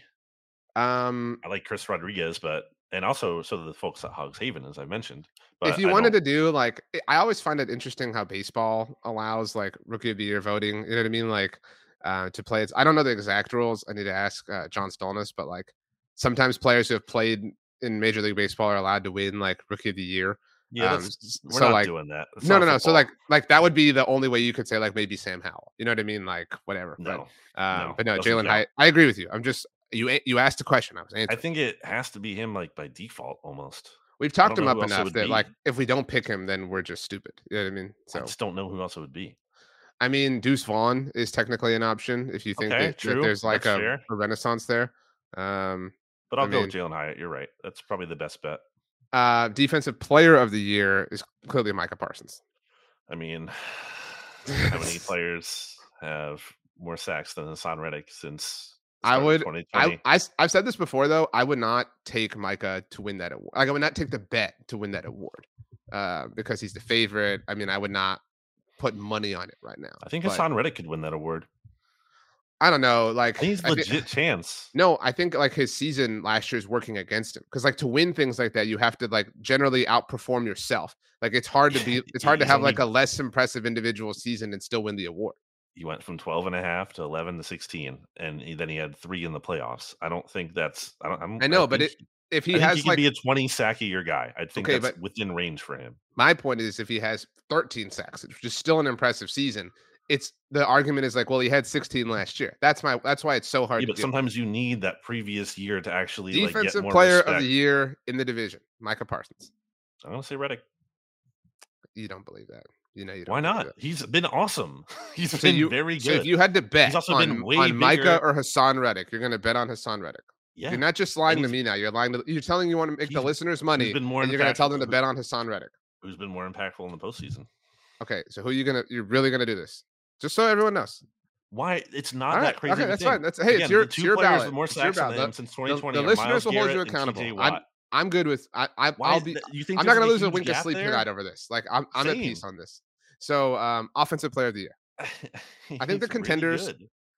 Um, I like Chris Rodriguez, but and also so the folks at Hogs Haven, as I mentioned. But if you I wanted don't- to do like, I- I always find it interesting how baseball allows like rookie of the year voting. You know what I mean? Like, uh, to play. It's I don't know the exact rules. I need to ask uh, John Stolnis, but like sometimes players who have played in Major League Baseball are allowed to win like rookie of the year. yeah, um, we're so not like doing that. No, no, no. So like, like that would be the only way you could say like maybe Sam Howell. You know what I mean? Like whatever. no, But, um, no, but no, Jalin. Hyatt. I agree with you. I'm just You you asked a question. I was I think it has to be him like by default almost. We've talked him up who else it enough that be. like if we don't pick him, then we're just stupid. You know what I mean? I just don't know who else it would be. I mean, Deuce Vaughn is technically an option if you think Okay, that, that there's like a, a renaissance there. Um, But I'll I go with Jalin Hyatt. You're right. That's probably the best bet. uh, defensive player of the year is clearly Micah Parsons. I mean, how many players have more sacks than Haason Reddick since the I would. 2020? I, I have said this before though. I would not take Micah to win that award. Like I would not take the bet to win that award uh, because he's the favorite. I mean, I would not put money on it right now. I think but Haason Reddick could win that award. I don't know. Like he's legit chance. No, I think like his season last year is working against him because like to win things like that, you have to like generally outperform yourself. Like it's hard to be, it's hard to have like a less impressive individual season and still win the award. He went from 12 and a half to 11 to 16, and he, then he had three in the playoffs. I don't think that's. I don't. I'm, I know, but it, if he, I has he could like be a 20 sack a year guy. I think Okay, that's within range for him. my point is if he has 13 sacks, which is still an impressive season. It's the argument is like, well, he had 16 last year. That's my that's why it's so hard Yeah, to but do. sometimes you need that previous year to actually like, get Defensive more player respect. of the year in the division, Micah Parsons. I'm gonna say Reddick. You don't believe that. You know you. Why not? He's been awesome. He's So been you- very So good. if you had to bet also been on, way on Micah or Haason Reddick, you're going to bet on Haason Reddick. yeah, You're not just lying to me now. You're lying to. You're telling you want to make the listeners money, been more and you're going to tell them to bet on Haason Reddick. who's been more impactful in the postseason? Okay, so who are you gonna? You're really gonna do this? Just so everyone knows. Why? It's not All that crazy. okay, that's thing. fine. That's hey, Again, it's your the it's two your players ballot. with more sacks than him The- since 2020 the are listeners Myles will hold you Garrett and accountable. I'm-. I'm good with. I, I Why I'll is be. that- you think I'm not gonna a lose a wink of sleep there? tonight over this. Like I'm I'm at peace on this. So um, offensive player of the year. I think the He's really contenders-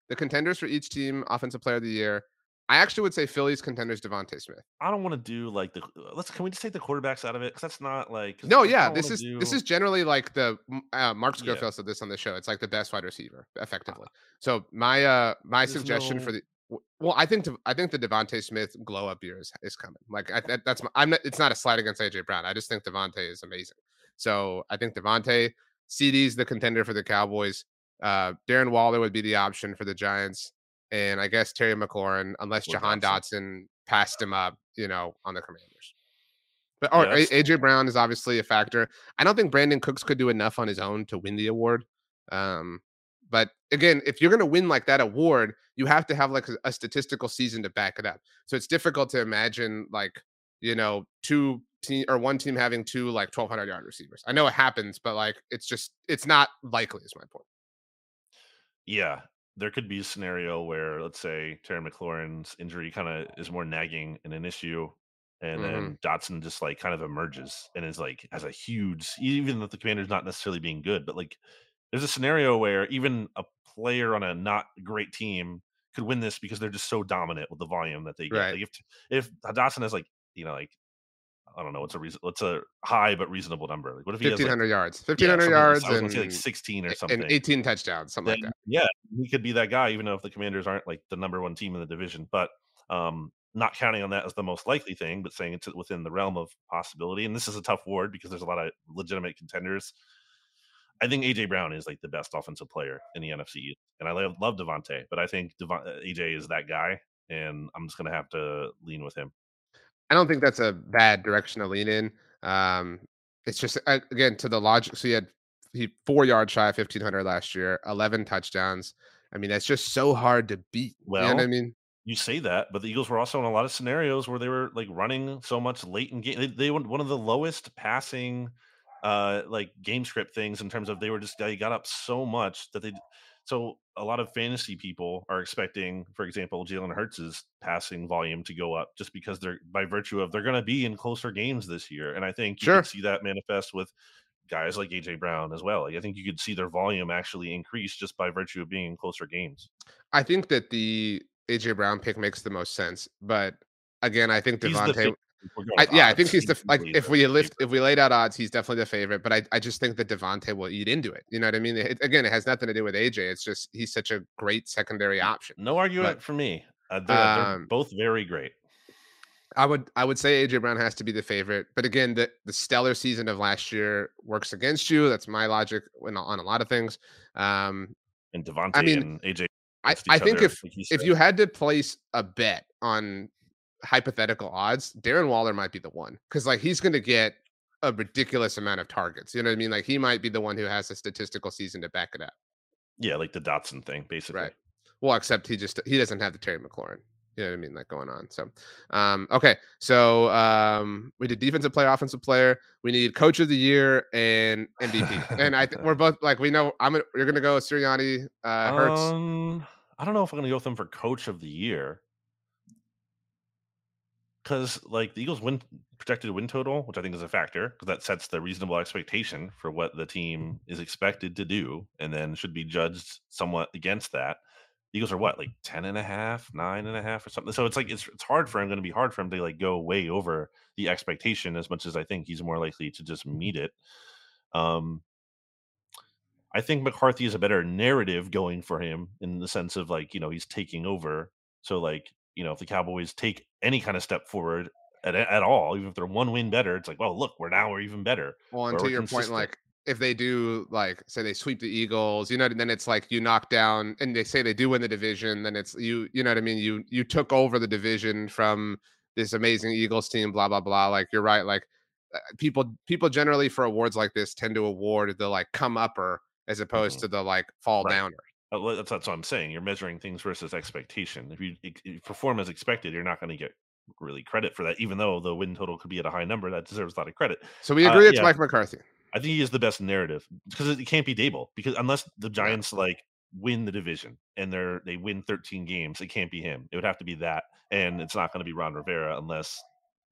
The contenders for each team, offensive player of the year. I actually would say Phillies contenders DeVonta Smith. I don't want to do like the. Let's. Can we just take the quarterbacks out of it? Because that's not like No, yeah, this is this is generally like the uh, Mark Yeah. Schofield said this on the show. It's like the best wide receiver, effectively. So my uh my suggestion for the well, I think I think the DeVonta Smith glow up year is, is coming. Like I, that, that's my, I'm not. It's not a slight against AJ Brown. I just think DeVonta is amazing. So I think DeVonta CeeDee's the contender for the Cowboys. Uh, Darren Waller would be the option for the Giants, and I guess Terry McLaurin, unless Or Jahan Dotson. Passed him up, you know, on the Commanders. But or that's- AJ Brown is obviously a factor. I don't think Brandin Cooks could do enough on his own to win the award. Um, but again, if you're going to win like that award, you have to have like a, a statistical season to back it up. So it's difficult to imagine like you know two team or one team having two like 1200 yard receivers. I know it happens, but like it's just it's not likely. Is my point. Yeah, there could be a scenario where, let's say, Terry McLaurin's injury kind of is more nagging and an issue, and Mm-hmm. then Dotson just like kind of emerges and is like has a huge, even though the commander's not necessarily being good, but like there's a scenario where even a player on a not great team could win this because they're just so dominant with the volume that they get. Right. Like if if Dotson has like you know like I don't know what's a reason what's a high but reasonable number. Like what if he has like, 1500 yards, 1500 something- yards, I and, like 16 or something and 18 touchdowns, something like that. yeah, he could be that guy, even though if the Commanders aren't like the number one team in the division. But um, not counting on that as the most likely thing, but saying it's within the realm of possibility. And this is a tough ward because there's a lot of legitimate contenders. I think AJ Brown is like the best offensive player in the NFC, and I love, love DeVonta, but I think Devon, AJ is that guy, and I'm just gonna have to lean with him. I don't think that's a bad direction to lean in. Um, it's just uh, again to the logic. So he had he four yards shy of 1500 last year, 11 touchdowns. I mean, that's just so hard to beat. you know what I mean? you say that, but the Eagles were also in a lot of scenarios where they were like running so much late in game. They, they were one of the lowest passing, uh, like game script things in terms of they were just they got up so much that they. So a lot of fantasy people are expecting, for example, Jalen Hurts' passing volume to go up just because they're by virtue of they're going to be in closer games this year, and I think you Sure. could see that manifest with guys like AJ Brown as well. Like I think you could see their volume actually increase just by virtue of being in closer games. I think that the AJ Brown pick makes the most sense, but again, I think DeVonta. Fa- if we're going I, yeah, I think he's the like if we lift if we laid out odds, he's definitely the favorite. But I, I just think that DeVonta will eat into it. You know what I mean? It, again, it has nothing to do with AJ. It's just he's such a great secondary option. No argument But, for me. Uh, they're, they're um, both very great. I would I would say AJ Brown has to be the favorite, but again, the the stellar season of last year works against you. That's my logic on, on a lot of things. Um, And DeVonta mean, and AJ I, I think other, if like if you had to place a bet on hypothetical odds, Darren Waller might be the one because like he's going to get a ridiculous amount of targets. You know what I mean? Like he might be the one who has a statistical season to back it up. yeah, like the Dotson thing, basically. Right. Well, except he just he doesn't have the Terry McLaurin. You know what I mean? Like going on. So, um, okay. So um, we did defensive player, offensive player. We need coach of the year and MVP. and I think we're both like we know I'm gonna, you're gonna go Sirianni, uh, Hurts. Um, I don't know if I'm going to go with them for coach of the year. Because like the Eagles win projected win total, which I think is a factor, because that sets the reasonable expectation for what the team is expected to do, and then should be judged somewhat against that. The Eagles are what, like 10 and a half, nine and a half or something. So it's like it's it's hard for him, going to be hard for him to like go way over the expectation as much as I think he's more likely to just meet it. Um I think McCarthy is a better narrative going for him in the sense of like, you know, he's taking over. So like, you know, if the Cowboys take any kind of step forward at, at all, even if they're one win better, it's like, well, look, we're now we're even better. Well, and to your point, like if they do like say they sweep the Eagles, you know, then it's like you knock down and they say they do win the division, then it's you, you know what I mean? You you took over the division from this amazing Eagles team, blah blah blah. Like you're right. Like uh, people people generally for awards like this tend to award the like come upper as opposed Mhm. to the like fall Right. downer. Uh, That's, that's what I'm saying. You're measuring things versus expectation. If you, if you perform as expected, you're not going to get really credit for that, even though the win total could be at a high number. That deserves a lot of credit. So we Uh, agree it's yeah. Mike McCarthy. I think he is the best narrative because it can't be Daboll because unless the Giants like win the division and they're they win 13 games, it can't be him. It would have to be that, and it's not going to be Ron Rivera unless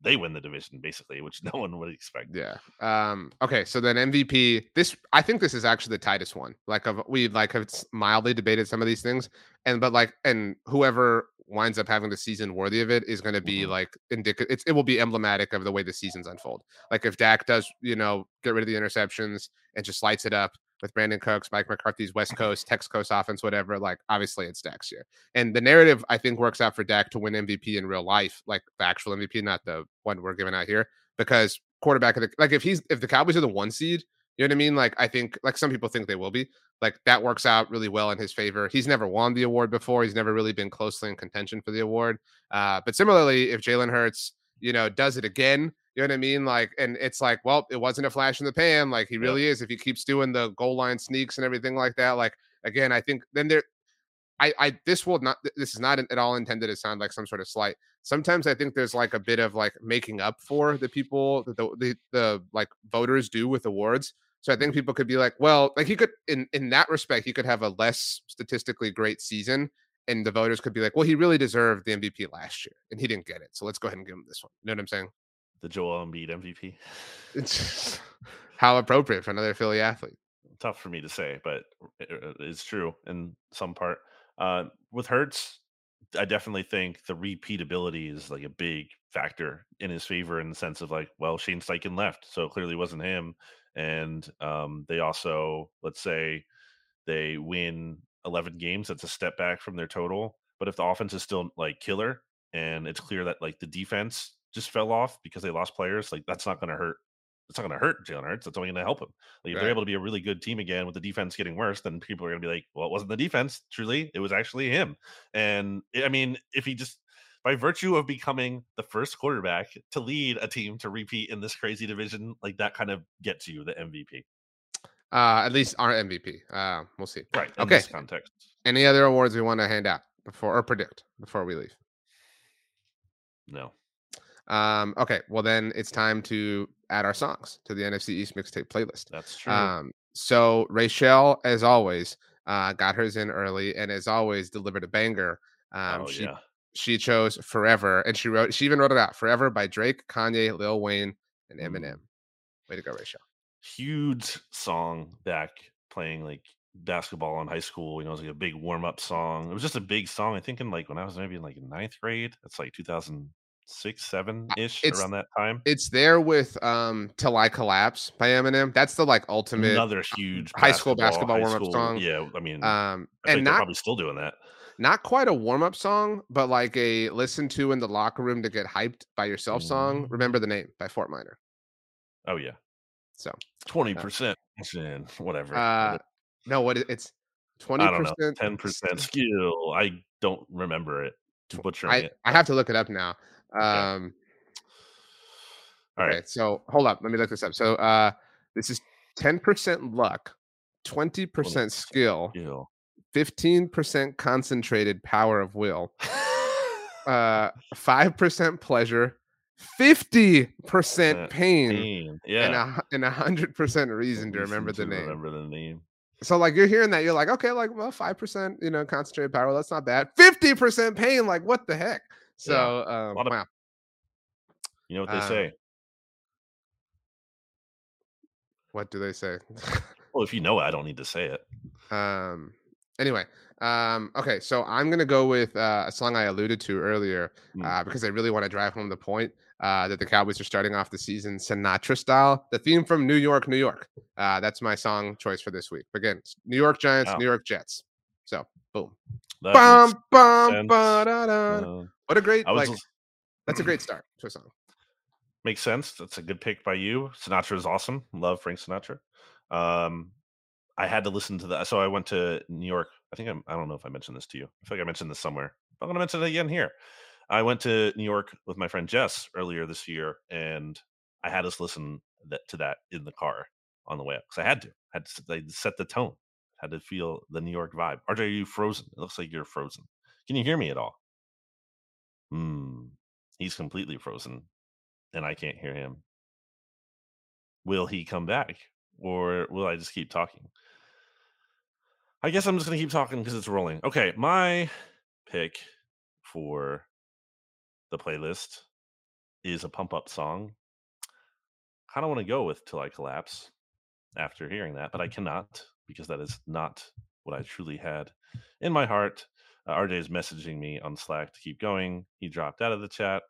they win the division, basically, which no one would expect. Yeah. Um, okay. So then MVP. This I think this is actually the tightest one. Like of we like have mildly debated some of these things, and but like and whoever winds up having the season worthy of it is going to be Mhm. like indicative. It's it will be emblematic of the way the seasons unfold. Like if Dak does, you know, get rid of the interceptions and just lights it up with Brandin Cooks, Mike McCarthy's West Coast, Tex Coast offense, whatever. Like obviously it's Dak's year, and the narrative I think works out for Dak to win MVP in real life, like the actual MVP, not the one we're giving out here because quarterback of the like if he's if the Cowboys are the one seed, you know what I mean? Like I think like some people think they will be. Like that works out really well in his favor. He's never won the award before. He's never really been closely in contention for the award. Uh, but similarly, if Jalen Hurts, you know, does it again, you know what I mean? Like, and it's like, well, it wasn't a flash in the pan. Like he Yeah. really is. If he keeps doing the goal line sneaks and everything like that, like again, I think then there I, I this will not this is not at all intended to sound like some sort of slight. Sometimes I think there's like a bit of like making up for the people that the, the the like voters do with awards. So I think mm-hmm. people could be like, well, like he could in in that respect, he could have a less statistically great season, and the voters could be like, well, he really deserved the MVP last year, and he didn't get it. So let's go ahead and give him this one. You know what I'm saying? The Joel Embiid MVP. It's how appropriate for another Philly athlete. Tough for me to say, but it- it- it's true in some part. Uh, with Hurts, I definitely think the repeatability is like a big factor in his favor in the sense of like, well, Shane Steichen left, so it clearly wasn't him. And um, they also, let's say, they win 11 games. That's a step back from their total. But if the offense is still like killer and it's clear that like the defense just fell off because they lost players, like that's not going to hurt. It's not going to hurt Jalen Hurts. That's only going to help him. Like if Right. they're able to be a really good team again with the defense getting worse, then people are going to be like, well, it wasn't the defense. Truly, it was actually him. And I mean, if he just by virtue of becoming the first quarterback to lead a team to repeat in this crazy division, like that kind of gets you the MVP. Uh, at least our MVP. Uh, we'll see. Right. Okay. context. Any other awards we want to hand out before or predict before we leave? No. Um, okay, well then it's time to add our songs to the NFC East mixtape playlist. That's true. Um, so Rachel, as always, uh, got hers in early, and as always, delivered a banger. Um, oh she yeah. she chose "Forever," and she wrote she even wrote it out: "Forever" by Drake, Kanye, Lil Wayne, and Eminem. Way to go, Rachel. Huge song back playing like basketball in high school. You know, it was like a big warm up song. It was just a big song. I think in like when I was maybe in like ninth grade. That's like 2006, seven ish around that time. It's there with um "Till I Collapse" by Eminem. That's the like ultimate. Another huge high school basketball warm-up song. Yeah, I mean, Um, I think and they're not probably still doing that. not quite a warm up song, but like a listen to in the locker room to get hyped by yourself song. Mm. Remember the name by Fort Minor. Oh yeah, So twenty percent. Whatever. uh no, what it's Twenty I don't know. percent. Ten percent skill. I don't remember it. Butchering I, it. I have to look it up now. Um, All okay, right. so hold up. Let me look this up. So uh, this is ten percent luck, twenty percent skill, Skill. fifteen percent concentrated power of will, uh, five percent pleasure, fifty percent Percent pain, Pain. and a and hundred percent reason to remember the name. Remember the name. So like you're hearing that, you're like, okay, like well, five percent, you know, concentrated power. That's not bad. Fifty percent pain. Like what the heck? So um, of- wow. You know what they Um, say. What do they say? Well, if you know it, I don't need to say it. um. Anyway. Um. Okay. So I'm gonna go with uh, a song I alluded to earlier Mm. uh, because I really want to drive home the point uh, that the Cowboys are starting off the season Sinatra style. The theme from New York, New York. Uh, that's my song choice for this week. Again, New York Giants, Wow. New York Jets. So boom. Bum, bum, ba-da-da. Uh, What a great was like. That's a great start to a song. makes sense. That's a good pick by you. Sinatra is awesome. Love Frank Sinatra. Um, I had to listen to that. So I went to New York. I think I'm, I don't know if I mentioned this to you. I feel like I mentioned this somewhere. I'm going to mention it again here. I went to New York with my friend Jess earlier this year, and I had us listen that, to that in the car on the way up because I had to. I had to they set the tone. Had to feel the New York vibe. RJ, are you frozen? It looks like you're frozen. Can you hear me at all? Hmm. He's completely frozen, and I can't hear him. Will he come back, or will I just keep talking? I guess I'm just gonna keep talking because it's rolling. Okay, my pick for the playlist is a pump up song. Kind of want to go with "Till I Collapse" after hearing that, but I cannot because that is not what I truly had in my heart. Uh, RJ is messaging me on Slack to keep going. He dropped out of the chat.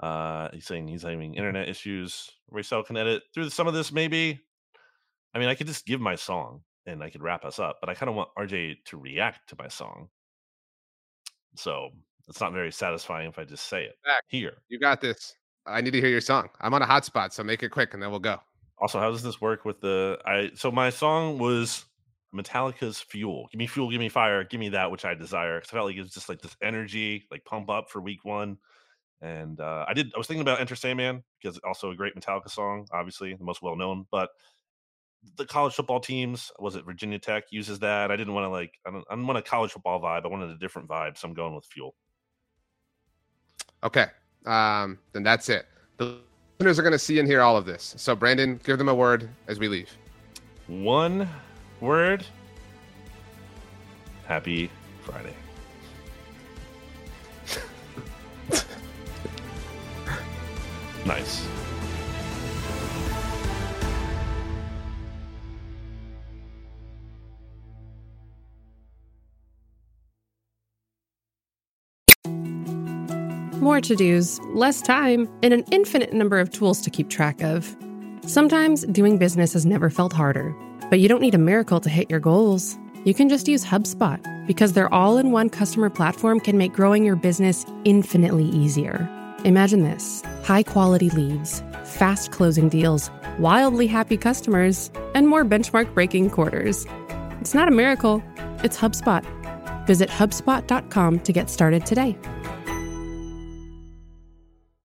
Uh, he's saying he's having internet issues. Racel can edit through some of this, maybe. I mean, I could just give my song and I could wrap us up, but I kind of want RJ to react to my song. So it's not very satisfying if I just say it Back. here. You got this. I need to hear your song. I'm on a hotspot, so make it quick, and then we'll go. Also, how does this work with the I so my song was Metallica's Fuel. Give me fuel, give me fire, give me that which I desire. 'Cause I felt like it was just like this energy, like pump up for week one. And uh, I did I was thinking about Enter Sandman because also a great Metallica song, obviously, the most well known, but the college football teams, was it Virginia Tech uses that? I didn't want to like I don't I didn't want a college football vibe. I wanted a different vibe, so I'm going with fuel. Okay. Um, then that's it. The listeners are going to see and hear all of this. So, Brandon, give them a word as we leave. One word. Happy Friday. nice. More to dos, less time, and an infinite number of tools to keep track of. Sometimes doing business has never felt harder, but you don't need a miracle to hit your goals. You can just use HubSpot because their all in one customer platform can make growing your business infinitely easier. Imagine this high quality leads, fast closing deals, wildly happy customers, and more benchmark breaking quarters. It's not a miracle, it's HubSpot. Visit HubSpot.com to get started today.